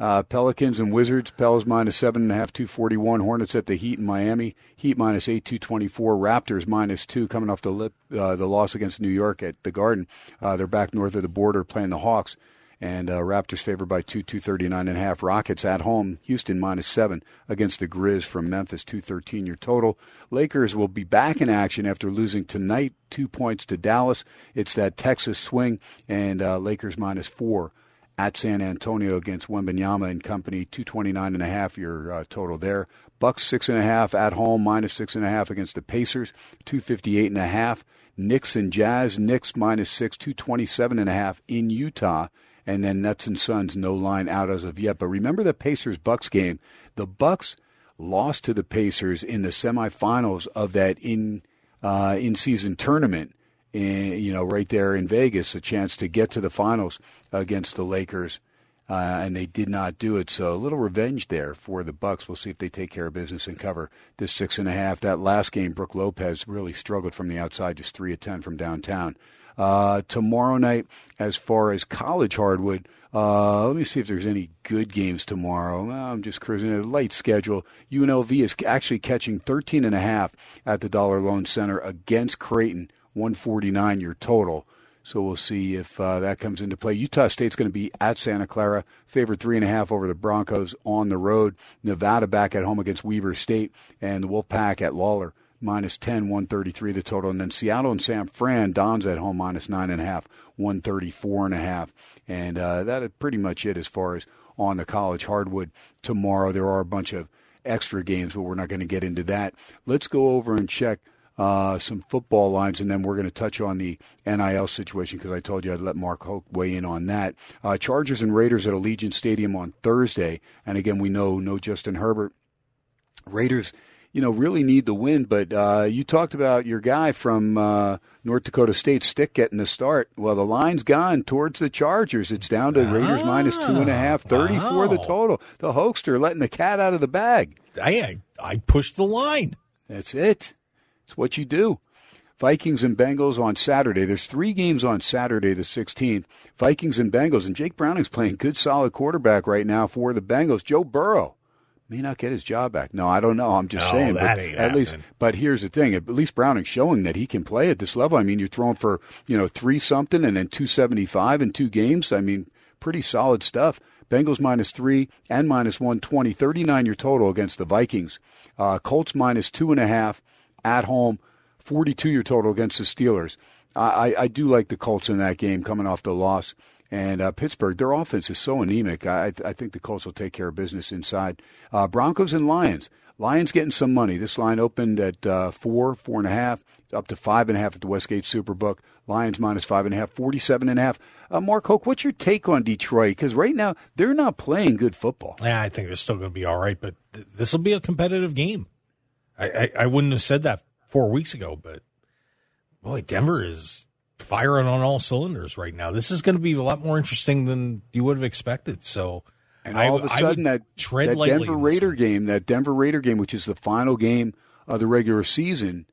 B: Uh, Pelicans and Wizards. Pels minus seven and a half, two forty one. Hornets at the Heat in Miami. Heat minus eight, two twenty four. Raptors minus two, coming off the lip, uh, the loss against New York at the Garden. Uh, they're back north of the border playing the Hawks. And uh, Raptors favored by two, two thirty nine and a half. Rockets at home, Houston minus seven against the Grizz from Memphis, two thirteen your total. Lakers will be back in action after losing tonight, two points to Dallas. It's that Texas swing, and uh, Lakers minus four at San Antonio against Wembanyama and company. Two twenty nine and a half your uh, total there. Bucks six and a half at home, minus six and a half against the Pacers. Two fifty eight and a half. Knicks and Jazz. Knicks minus six. Two twenty seven and a half in Utah. And then Nets and Suns no line out as of yet. But remember the Pacers Bucks game. The Bucks lost to the Pacers in the semifinals of that in uh, in season tournament. In, you know, right there in Vegas, a chance to get to the finals against the Lakers, uh, and they did not do it. So a little revenge there for the Bucks. We'll see if they take care of business and cover this six and a half. That last game, Brook Lopez really struggled from the outside, just three of ten from downtown. Uh, tomorrow night, as far as college hardwood, uh, let me see if there's any good games tomorrow. I'm just cruising a light schedule. UNLV is actually catching 13 and a half at the Dollar Loan Center against Creighton, 149 your total. So we'll see if uh, that comes into play. Utah State's going to be at Santa Clara, favored three and a half over the Broncos on the road. Nevada back at home against Weber State, and the Wolfpack at Lawler minus 10, 133 the total. And then Seattle and San Fran, Don's at home minus 9.5, 134 and a half. And uh, that is pretty much it as far as on the college hardwood tomorrow. There are a bunch of extra games, but we're not going to get into that. Let's go over and check uh, some football lines, and then we're going to touch on the NIL situation because I told you I'd let Mark Hoke weigh in on that. Uh, Chargers and Raiders at Allegiant Stadium on Thursday, and again we know no Justin Herbert. Raiders, you know, really need the win, but uh, you talked about your guy from uh, North Dakota State, Stick, getting the start. Well, the line's gone towards the Chargers. It's down to Raiders minus two and a half, 34 the total. The Hokester letting the cat out of the bag.
F: I I pushed the line.
B: That's it. It's what you do. Vikings and Bengals on Saturday. There's three games on Saturday, the 16th. Vikings and Bengals, and Jake Browning's playing good, solid quarterback right now for the Bengals. Joe Burrow may not get his job back. No, I don't know. I'm just
F: No,
B: saying.
F: that
B: but
F: ain't
B: at least, but here's the thing: at least Browning's showing that he can play at this level. I mean, you're throwing for you know three something and then 275 in two games. I mean, pretty solid stuff. Bengals minus three and minus 120, 39 your total against the Vikings. Uh, Colts minus two and a half at home, 42 year total against the Steelers. I, I, do like the Colts in that game coming off the loss. And uh, Pittsburgh, their offense is so anemic. I, I think the Colts will take care of business inside. Uh, Broncos and Lions. Lions getting some money. This line opened at uh, four, four and a half, up to five and a half at the Westgate Superbook. Lions minus five and a half, 47 and a half. Uh, Mark Hoke, what's your take on Detroit? Because right now they're not playing good football.
F: Yeah, I think they're still going to be all right, but th- this will be a competitive game. I, I, I wouldn't have said that four weeks ago, but boy, Denver is firing on all cylinders right now. This is going to be a lot more interesting than you would have expected. So,
B: And
F: I-
B: all of a sudden, that,
F: tread
B: that Denver Raider game, that Denver Raider game, which is the final game of the regular season,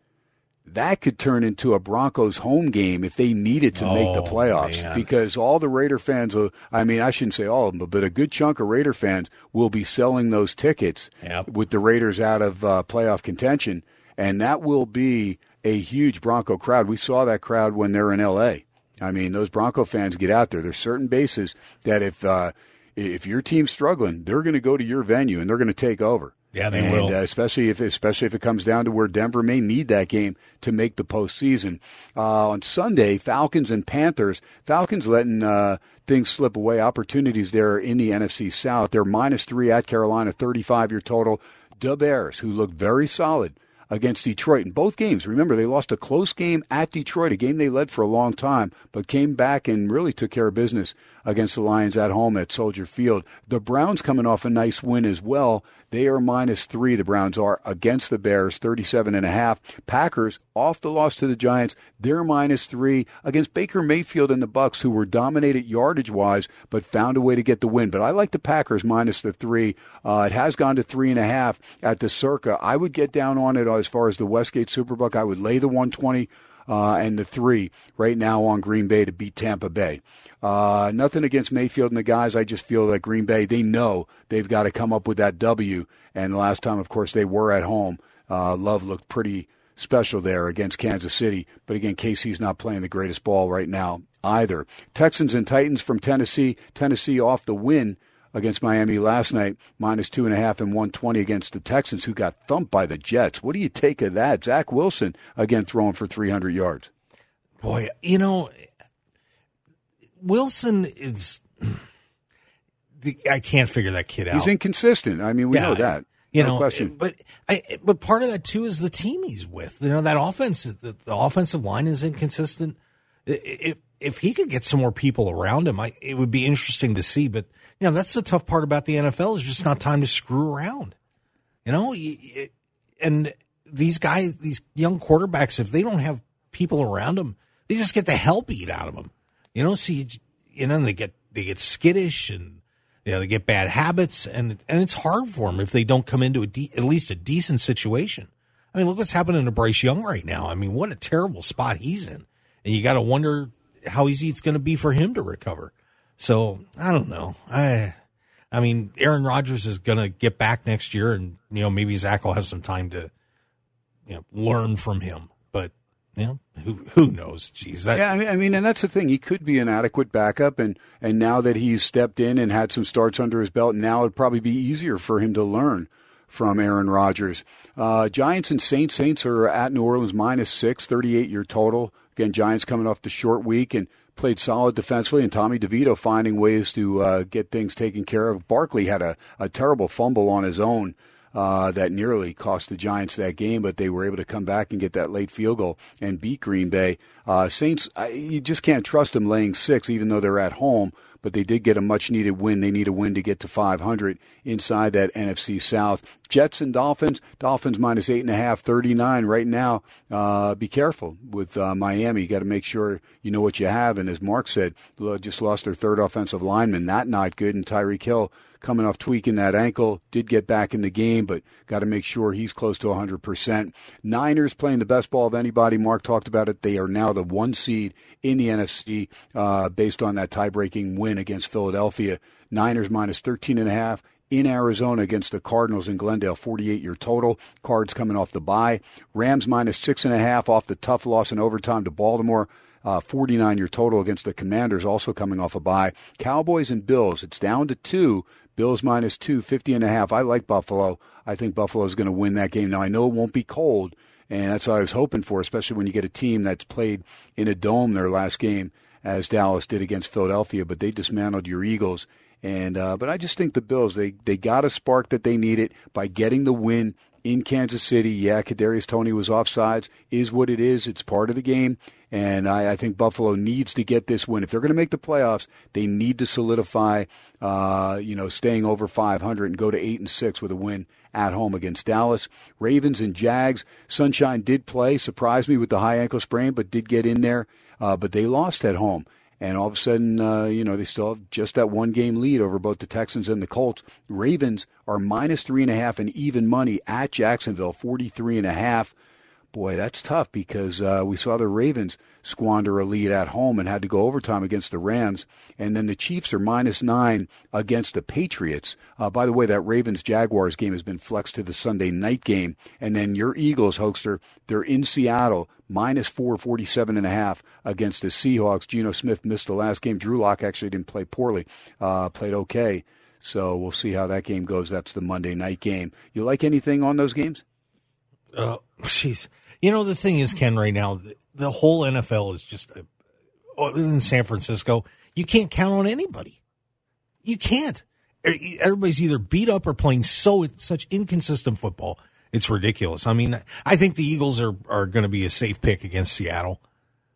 B: that could turn into a Broncos home game if they needed to make the
F: Oh,
B: playoffs.
F: man.
B: Because all the Raider fans, will, I mean, I shouldn't say all of them, but a good chunk of Raider fans will be selling those tickets
F: Yep.
B: with the Raiders out of uh, playoff contention. And that will be a huge Bronco crowd. We saw that crowd when they're in L.A. I mean, those Bronco fans get out there. There's certain bases that if uh, if your team's struggling, they're going to go to your venue and they're going to take over.
F: Yeah, they
B: and,
F: will.
B: Uh, especially if especially if it comes down to where Denver may need that game to make the postseason. Uh, on Sunday, Falcons and Panthers. Falcons letting uh, things slip away. Opportunities there in the NFC South. They're minus three at Carolina, thirty-five year total. The Bears, who looked very solid against Detroit in both games. Remember, they lost a close game at Detroit, a game they led for a long time, but came back and really took care of business against the Lions at home at Soldier Field. The Browns coming off a nice win as well. They are minus three, the Browns are, against the Bears, 37 and a half. Packers off the loss to the Giants, they're minus three against Baker Mayfield and the Bucks, who were dominated yardage wise, but found a way to get the win. But I like the Packers minus the three. Uh, it has gone to three and a half at the Circa. I would get down on it as far as the Westgate Superbook. I would lay the 120 uh, and the three right now on Green Bay to beat Tampa Bay. Uh, nothing against Mayfield and the guys. I just feel that Green Bay, they know they've got to come up with that W. And last time, of course, they were at home. Uh, Love looked pretty special there against Kansas City. But again, KC's not playing the greatest ball right now either. Texans and Titans from Tennessee. Tennessee off the win against Miami last night, minus two and a half and 120 against the Texans, who got thumped by the Jets. What do you take of that? Zach Wilson, again, throwing for 300 yards.
F: boy, you know, Wilson is I can't figure that kid out.
B: He's inconsistent. I mean, we know that.
F: You
B: no
F: know,
B: question.
F: but I, but part of that too is the team he's with. You know, that offense, the, the offensive line is inconsistent. If if he could get some more people around him, I, it would be interesting to see. But you know, that's the tough part about the NFL is just not time to screw around. You know, and these guys, these young quarterbacks, if they don't have people around them, they just get the hell beat out of them. You know, so you, you know, they get they get skittish and you know they get bad habits, and and it's hard for them if they don't come into a de- at least a decent situation. I mean, look what's happening to Bryce Young right now. I mean, what a terrible spot he's in, and you got to wonder how easy it's going to be for him to recover. So I don't know. I, I mean, Aaron Rodgers is going to get back next year, and you know maybe Zach will have some time to, you know, learn from him. But you know, who who knows? Jeez, that
B: Yeah, I mean, I mean, and that's the thing. He could be an adequate backup, and and now that he's stepped in and had some starts under his belt, now it'd probably be easier for him to learn from Aaron Rodgers. Uh, Giants and Saints. Saints are at New Orleans minus six, 38 your total. Again, Giants coming off the short week and played solid defensively, and Tommy DeVito finding ways to uh, get things taken care of. Barkley had a, a terrible fumble on his own uh, that nearly cost the Giants that game, but they were able to come back and get that late field goal and beat Green Bay. Uh, Saints, I, you just can't trust them laying six, even though they're at home. But they did get a much needed win. They need a win to get to 500 inside that NFC South. Jets and Dolphins. Dolphins minus eight and a half, 39 right now. Uh, be careful with uh, Miami. You got to make sure you know what you have. And as Mark said, just lost their third offensive lineman. That not good. And Tyreek Hill coming off tweaking that ankle, did get back in the game, but got to make sure he's close to 100%. Niners playing the best ball of anybody. Mark talked about it. They are now the one seed in the NFC uh, based on that tie-breaking win against Philadelphia. Niners minus 13.5 in Arizona against the Cardinals in Glendale, 48 year total. Cards coming off the bye. Rams minus 6.5 off the tough loss in overtime to Baltimore. Uh, 49 your total against the Commanders, also coming off a bye. Cowboys and Bills, it's down to two. Bills minus two, 50 and a half. I like Buffalo. I think Buffalo is going to win that game. Now, I know it won't be cold, and that's what I was hoping for, especially when you get a team that's played in a dome their last game, as Dallas did against Philadelphia, but they dismantled your Eagles. And uh, but I just think the Bills they they got a spark that they needed by getting the win in Kansas City. Yeah, Kadarius Toney was offsides. Is what it is. It's part of the game. And I, I think Buffalo needs to get this win. If they're going to make the playoffs, they need to solidify, uh, you know, staying over 500 and go to eight and six with a win at home against Dallas. Ravens and Jags. Sunshine did play, surprised me with the high ankle sprain, but did get in there. Uh, but they lost at home. And all of a sudden, uh, you know, they still have just that one game lead over both the Texans and the Colts. Ravens are minus three and a half and even money at Jacksonville, 43 and a half. Boy, that's tough because uh, we saw the Ravens squander a lead at home and had to go overtime against the Rams. And then the Chiefs are minus nine against the Patriots. Uh, by the way, that Ravens Jaguars game has been flexed to the Sunday night game. And then your Eagles, Hokester, they're in Seattle, minus four, 47 and a half against the Seahawks. Geno Smith missed the last game. Drew Lock actually didn't play poorly, uh, played okay. So we'll see how that game goes. That's the Monday night game. You like anything on those games?
F: Oh, jeez. You know, the thing is, Ken, right now, the, whole NFL is just, uh, uh, a, other San Francisco, you can't count on anybody. You can't. Everybody's either beat up or playing so such inconsistent football. It's ridiculous. I mean, I think the Eagles are, are going to be a safe pick against Seattle.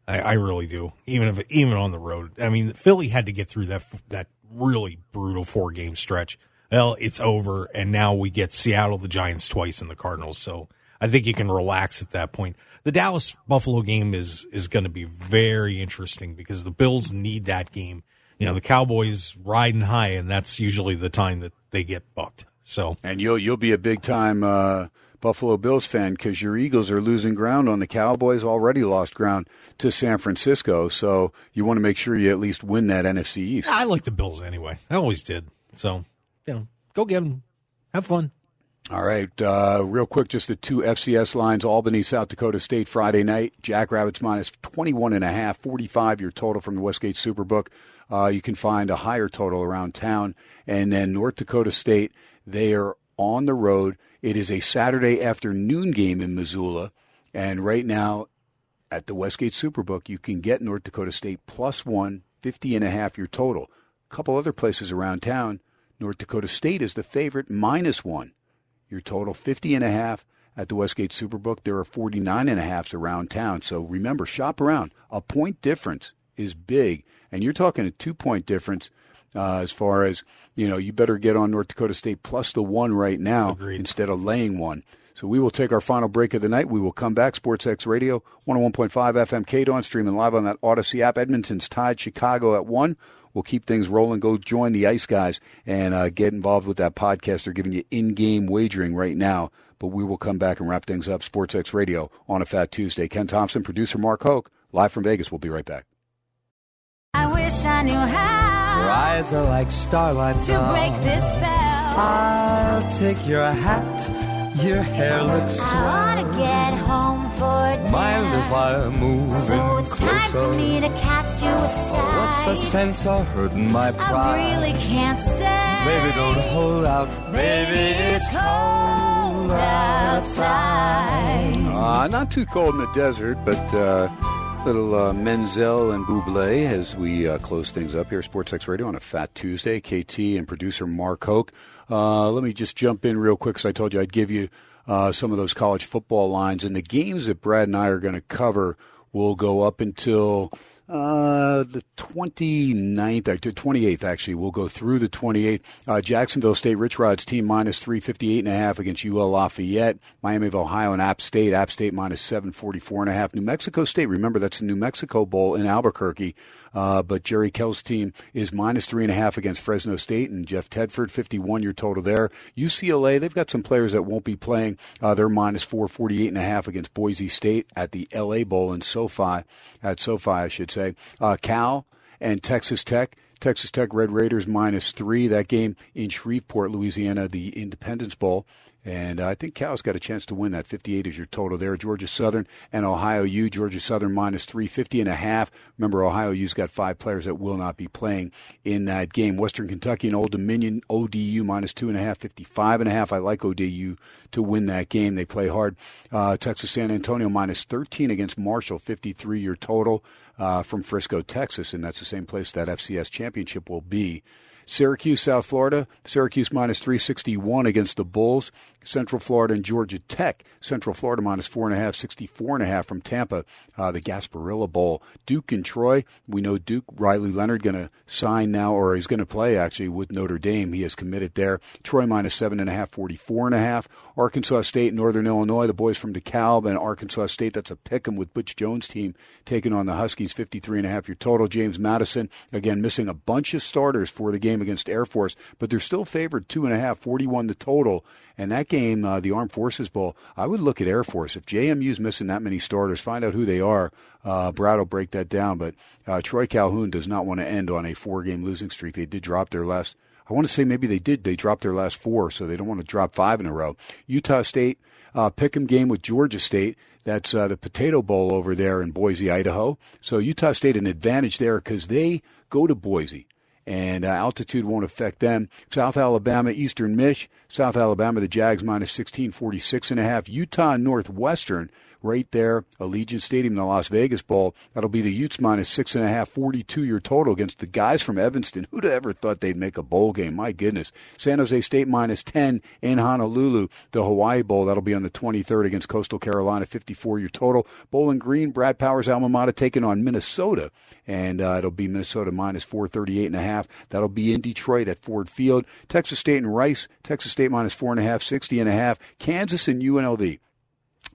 F: I, I really do. Even if even on the road. I mean, Philly had to get through that that really brutal four game stretch. Well, it's over, and now we get Seattle, the Giants twice, and the Cardinals. So I think you can relax at that point. The Dallas Buffalo game is is going to be very interesting because the Bills need that game. You know, the Cowboys riding high, and that's usually the time that they get bucked. So
B: And you'll you'll be a big time uh, Buffalo Bills fan because your Eagles are losing ground on the Cowboys. Already lost ground to San Francisco, so you want to make sure you at least win that NFC East.
F: I like the Bills anyway. I always did. So you know, go get them. Have fun.
B: All right, uh, real quick, just the two FCS lines: Albany, South Dakota State, Friday night. Jackrabbits minus 21 and a half, 45 your total from the Westgate Superbook. Uh, you can find a higher total around town, and then North Dakota State. They are on the road. It is a Saturday afternoon game in Missoula, and right now at the Westgate Superbook, you can get North Dakota State plus one, 50 and a half your total. A couple other places around town. North Dakota State is the favorite, minus one. Your total 50 and a half at the Westgate Superbook. There are 49 and a halves around town. So remember, shop around. A point difference is big, and you're talking a two point difference. Uh, as far as you know, you better get on North Dakota State plus the one right now
F: Agreed.
B: instead of laying one. So we will take our final break of the night. We will come back. Sports X Radio, 101.5 FM, K KDOM, streaming live on that Odyssey app. Edmonton's tied Chicago at 1. We'll keep things rolling. Go join the Ice Guys and uh, get involved with that podcast. They're giving you in-game wagering right now. But we will come back and wrap things up. Sports X Radio on a Fat Tuesday. Ken Thomson, producer Mark Hoke, live from Vegas. We'll be right back.
G: I wish I knew how
H: Your eyes are like starlight
G: to break this spell.
H: I'll take your hat. Your hair looks
G: I wanna get home for dinner.
H: Mind if I move
G: so
H: in
G: it's time for me to cast you aside.
H: What's the sense of hurting my pride?
G: I really can't say.
H: Baby, don't hold out. Baby, it's cold outside.
B: Uh, not too cold in the desert, but uh, little uh, Menzel and Buble as we uh, close things up here. Sports X Radio on a Fat Tuesday. KT and producer Mark Hoke. Uh, let me just jump in real quick because I told you I'd give you uh, some of those college football lines. And the games that Brad and I are going to cover will go up until uh, the 29th, uh, to 28th, actually. We'll go through the 28th. Uh, Jacksonville State, Rich Rod's team minus 358.5 against UL Lafayette. Miami of Ohio and App State. App State minus 744.5. New Mexico State, remember that's the New Mexico Bowl in Albuquerque. Uh, but Jerry Kill's team is minus three and a half against Fresno State, and Jeff Tedford, 51 your total there. UCLA, they've got some players that won't be playing. Uh, they're minus 448 and a half against Boise State at the LA Bowl in SoFi, at SoFi, I should say. Uh, Cal and Texas Tech. Texas Tech Red Raiders minus three. That game in Shreveport, Louisiana, the Independence Bowl. And I think Cal's got a chance to win that. 58 is your total there. Georgia Southern and Ohio U. Georgia Southern minus 350 and a half. Remember, Ohio U's got five players that will not be playing in that game. Western Kentucky and Old Dominion, ODU minus two and a half, 55 and a half. I like ODU to win that game. They play hard. Uh, Texas San Antonio minus 13 against Marshall, 53 your total uh, from Frisco, Texas. And that's the same place that FCS championship will be. Syracuse, South Florida. Syracuse minus 361 against the Bulls. Central Florida and Georgia Tech. Central Florida minus four and a half, 64 and a half from Tampa. Uh, the Gasparilla Bowl. Duke and Troy. We know Duke. Riley Leonard going to sign now, or he's going to play actually with Notre Dame. He has committed there. Troy minus seven and a half, 44 and a half. Arkansas State, Northern Illinois. The boys from DeKalb and Arkansas State. That's a pick 'em with Butch Jones' team taking on the Huskies. 53 and a half your total. James Madison again missing a bunch of starters for the game against Air Force, but they're still favored two and a half, 41 the total. And that game, uh, the Armed Forces Bowl, I would look at Air Force. If JMU's missing that many starters, find out who they are. Uh, Brad will break that down. But uh, Troy Calhoun does not want to end on a four game losing streak. They did drop their last. I want to say maybe they did. They dropped their last four, so they don't want to drop five in a row. Utah State, uh, pick 'em game with Georgia State. That's uh, the Potato Bowl over there in Boise, Idaho. So Utah State an advantage there because they go to Boise and uh, altitude won't affect them. South Alabama, Eastern Mich, South Alabama, the Jags minus 16, 46 and a half. Utah Northwestern, right there, Allegiant Stadium, the Las Vegas Bowl. That'll be the Utes minus six and a half, 42 your total against the guys from Evanston. Who'd ever thought they'd make a bowl game? My goodness. San Jose State minus 10 in Honolulu, the Hawaii Bowl. That'll be on the 23rd against Coastal Carolina, 54 year total. Bowling Green, Brad Powers, alma mater, taking on Minnesota. And uh, it'll be Minnesota minus 438 and a half. That'll be in Detroit at Ford Field. Texas State and Rice, Texas State minus four and a half, 60 and a half. Kansas and UNLV.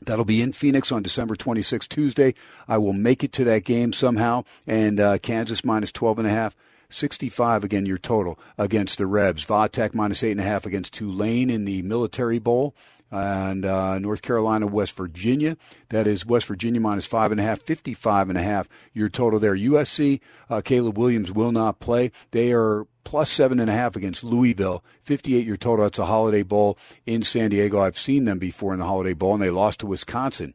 B: That'll be in Phoenix on December 26th, Tuesday. I will make it to that game somehow. And uh, Kansas minus 12 and a half. 65 again, your total against the Rebs. Vatek minus 8.5 against Tulane in the Military Bowl. And uh, North Carolina, West Virginia. That is West Virginia minus 5.5, 55 and a half your total there. USC, uh, Caleb Williams will not play. They are plus seven and a half against Louisville. 58 your total. That's a Holiday Bowl in San Diego. I've seen them before in the Holiday Bowl, and they lost to Wisconsin.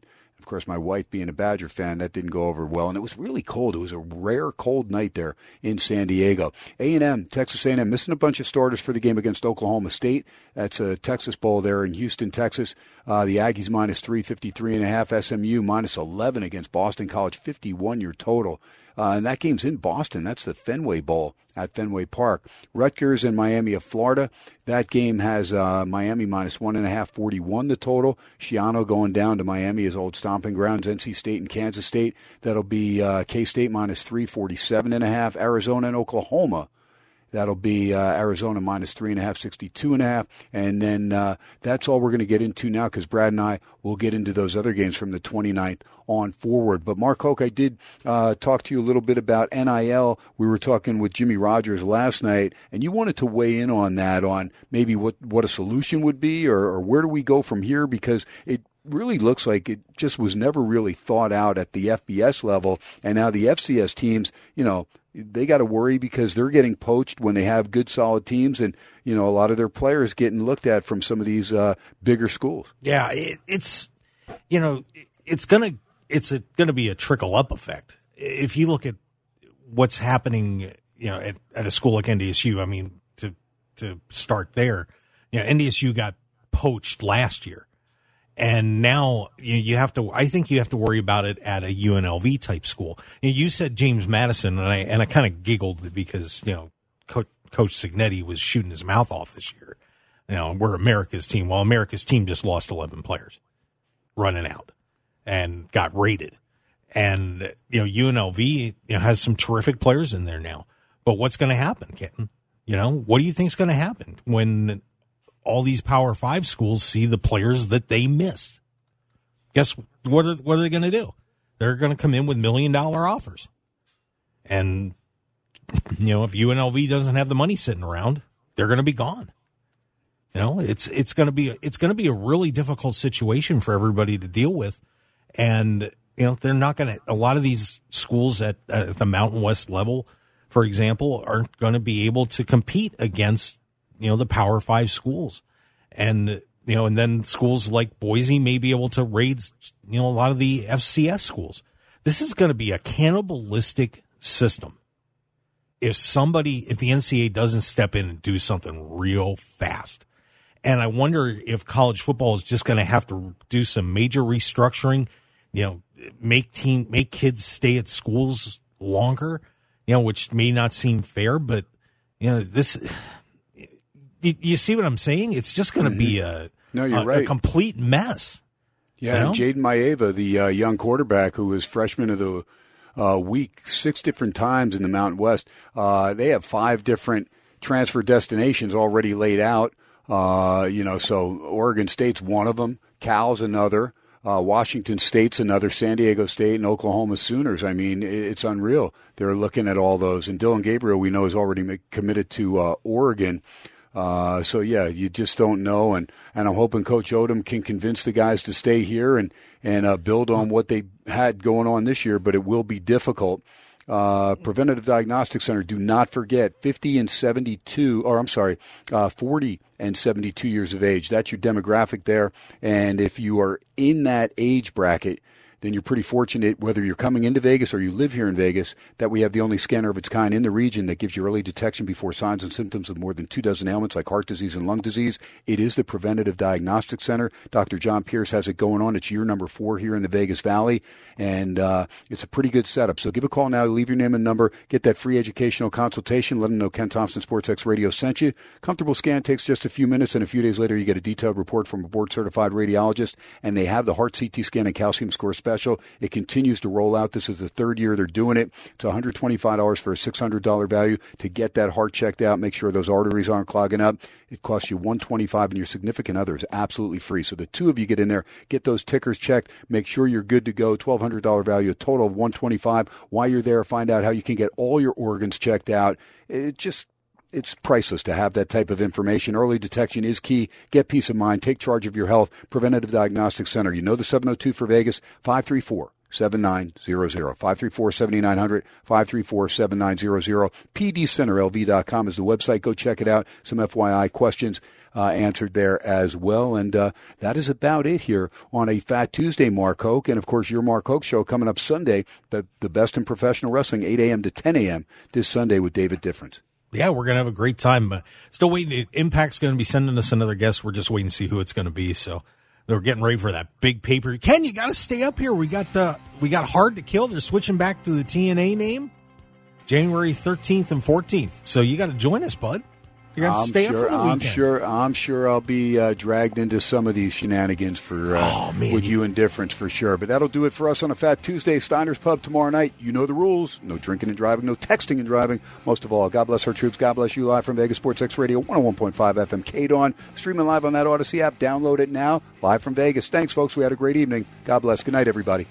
B: Course, my wife being a Badger fan, that didn't go over well, and it was really cold. It was a rare cold night there in San Diego. A&M, Texas A&M, missing a bunch of starters for the game against Oklahoma State. That's a Texas Bowl there in Houston, Texas. Uh, the Aggies minus three, fifty-three and a half. SMU minus 11 against Boston College, 51 your total. Uh, and that game's in Boston. That's the Fenway Bowl at Fenway Park. Rutgers and Miami of Florida. That game has uh, Miami minus one and a half, 41 the total. Schiano going down to Miami, his old stomping grounds. NC State and Kansas State. That'll be uh, K State minus three, 47 and a half. Arizona and Oklahoma. That'll be uh, Arizona minus three and a half, 62 and a half. And then uh, that's all we're going to get into now because Brad and I will get into those other games from the 29th on forward. But Mark Hoke, I did uh, talk to you a little bit about NIL. We were talking with Jimmy Rogers last night, and you wanted to weigh in on that, on maybe what, what a solution would be or, or where do we go from here because it really looks like it just was never really thought out at the FBS level. And now the FCS teams, you know, they got to worry because they're getting poached when they have good, solid teams, and you know a lot of their players getting looked at from some of these uh, bigger schools.
F: Yeah, it, it's you know it's gonna it's a, gonna be a trickle up effect. If you look at what's happening, you know, at, at a school like NDSU, I mean, to to start there, you know, NDSU got poached last year, and now you, you have to. I think you have to worry about it at a UNLV type school. You, said James Madison, and I and I kind of giggled because you know Co- Coach Cignetti was shooting his mouth off this year. You know, we're America's team. Well, America's team just lost eleven players, running out, and got rated. And you know, UNLV you know, has some terrific players in there now. But what's going to happen, Kenton? You know, what do you think's going to happen when all these Power Five schools see the players that they missed. Guess what? Are, what are they going to do? They're going to come in with million dollar offers, and you know if UNLV doesn't have the money sitting around, they're going to be gone. You know, it's it's going to be it's going to be a really difficult situation for everybody to deal with, and you know they're not going to. A lot of these schools at, at the Mountain West level, for example, aren't going to be able to compete against you know the Power Five schools, and you know, and then schools like Boise may be able to raid you know a lot of the FCS schools. This is going to be a cannibalistic system. If somebody, if the NCAA doesn't step in and do something real fast, and I wonder if college football is just going to have to do some major restructuring, you know, make team, make kids stay at schools longer, you know, which may not seem fair, but you know, this, you, you see what I'm saying? It's just going to be a,
B: No, you're
F: a,
B: right.
F: a complete mess.
B: Yeah,
F: You know?
B: Jayden Maiava, the uh, young quarterback who was freshman of the uh, week six different times in the Mountain West, uh, they have five different transfer destinations already laid out. Uh, you know, so Oregon State's one of them, Cal's another, uh, Washington State's another, San Diego State and Oklahoma Sooners. I mean, it's unreal. They're looking at all those, and Dillon Gabriel, we know, is already committed to uh, Oregon. Uh, so yeah, you just don't know, and, and I'm hoping Coach Odom can convince the guys to stay here and and uh, build on what they had going on this year. But it will be difficult. Uh, Preventative Diagnostic Center. Do not forget, 50 and 72, or I'm sorry, uh, 40 and 72 years of age. That's your demographic there. And if you are in that age bracket, then you're pretty fortunate, whether you're coming into Vegas or you live here in Vegas, that we have the only scanner of its kind in the region that gives you early detection before signs and symptoms of more than two dozen ailments like heart disease and lung disease. It is the Preventative Diagnostic Center. Dr. John Pierce has it going on. It's year number four here in the Vegas Valley, and uh, it's a pretty good setup. So give a call now, leave your name and number, get that free educational consultation, let them know Ken Thomson Sports X Radio sent you. Comfortable scan takes just a few minutes, and a few days later, you get a detailed report from a board certified radiologist, and they have the heart CT scan and calcium score special. It continues to roll out. This is the third year they're doing it. It's $125 for a $600 value to get that heart checked out, make sure those arteries aren't clogging up. It costs you 125 and your significant other is absolutely free. So the two of you get in there, get those tickers checked, make sure you're good to go. $1,200 value, a total of 125 While you're there, find out how you can get all your organs checked out. It just it's priceless to have that type of information. Early detection is key. Get peace of mind. Take charge of your health. Preventative Diagnostic Center. You know the 702 for Vegas, 534 7900. 534 7900, 534 7900. PDCenterLV.com is the website. Go check it out. Some FYI questions. Uh, answered there as well. And uh, that is about it here on a Fat Tuesday, Mark Hoke. And of course, your Mark Hoke show coming up Sunday, the, the best in professional wrestling, 8 a.m. to 10 a.m. this Sunday with David Difference.
F: Yeah, we're gonna have a great time. But still waiting. Impact's going to be sending us another guest. We're just waiting to see who it's going to be. So They're getting ready for that big paper. Ken, you got to stay up here. We got the we got hard to kill. They're switching back to the TNA name, January thirteenth and fourteenth. So you got to join us, bud. You got to
B: I'm
F: stay
B: sure,
F: up for the
B: I'm sure. I'm sure I'll be uh, dragged into some of these shenanigans for uh,
F: Oh,
B: with you indifference for sure. But that'll do it for us on a Fat Tuesday. Steiner's Pub tomorrow night. You know the rules: no drinking and driving, no texting and driving. Most of all, God bless our troops. God bless you. Live from Vegas Sports X Radio, 101.5 FM, KDOM. Streaming live on that Odyssey app. Download it now. Live from Vegas. Thanks, folks. We had a great evening. God bless. Good night, everybody.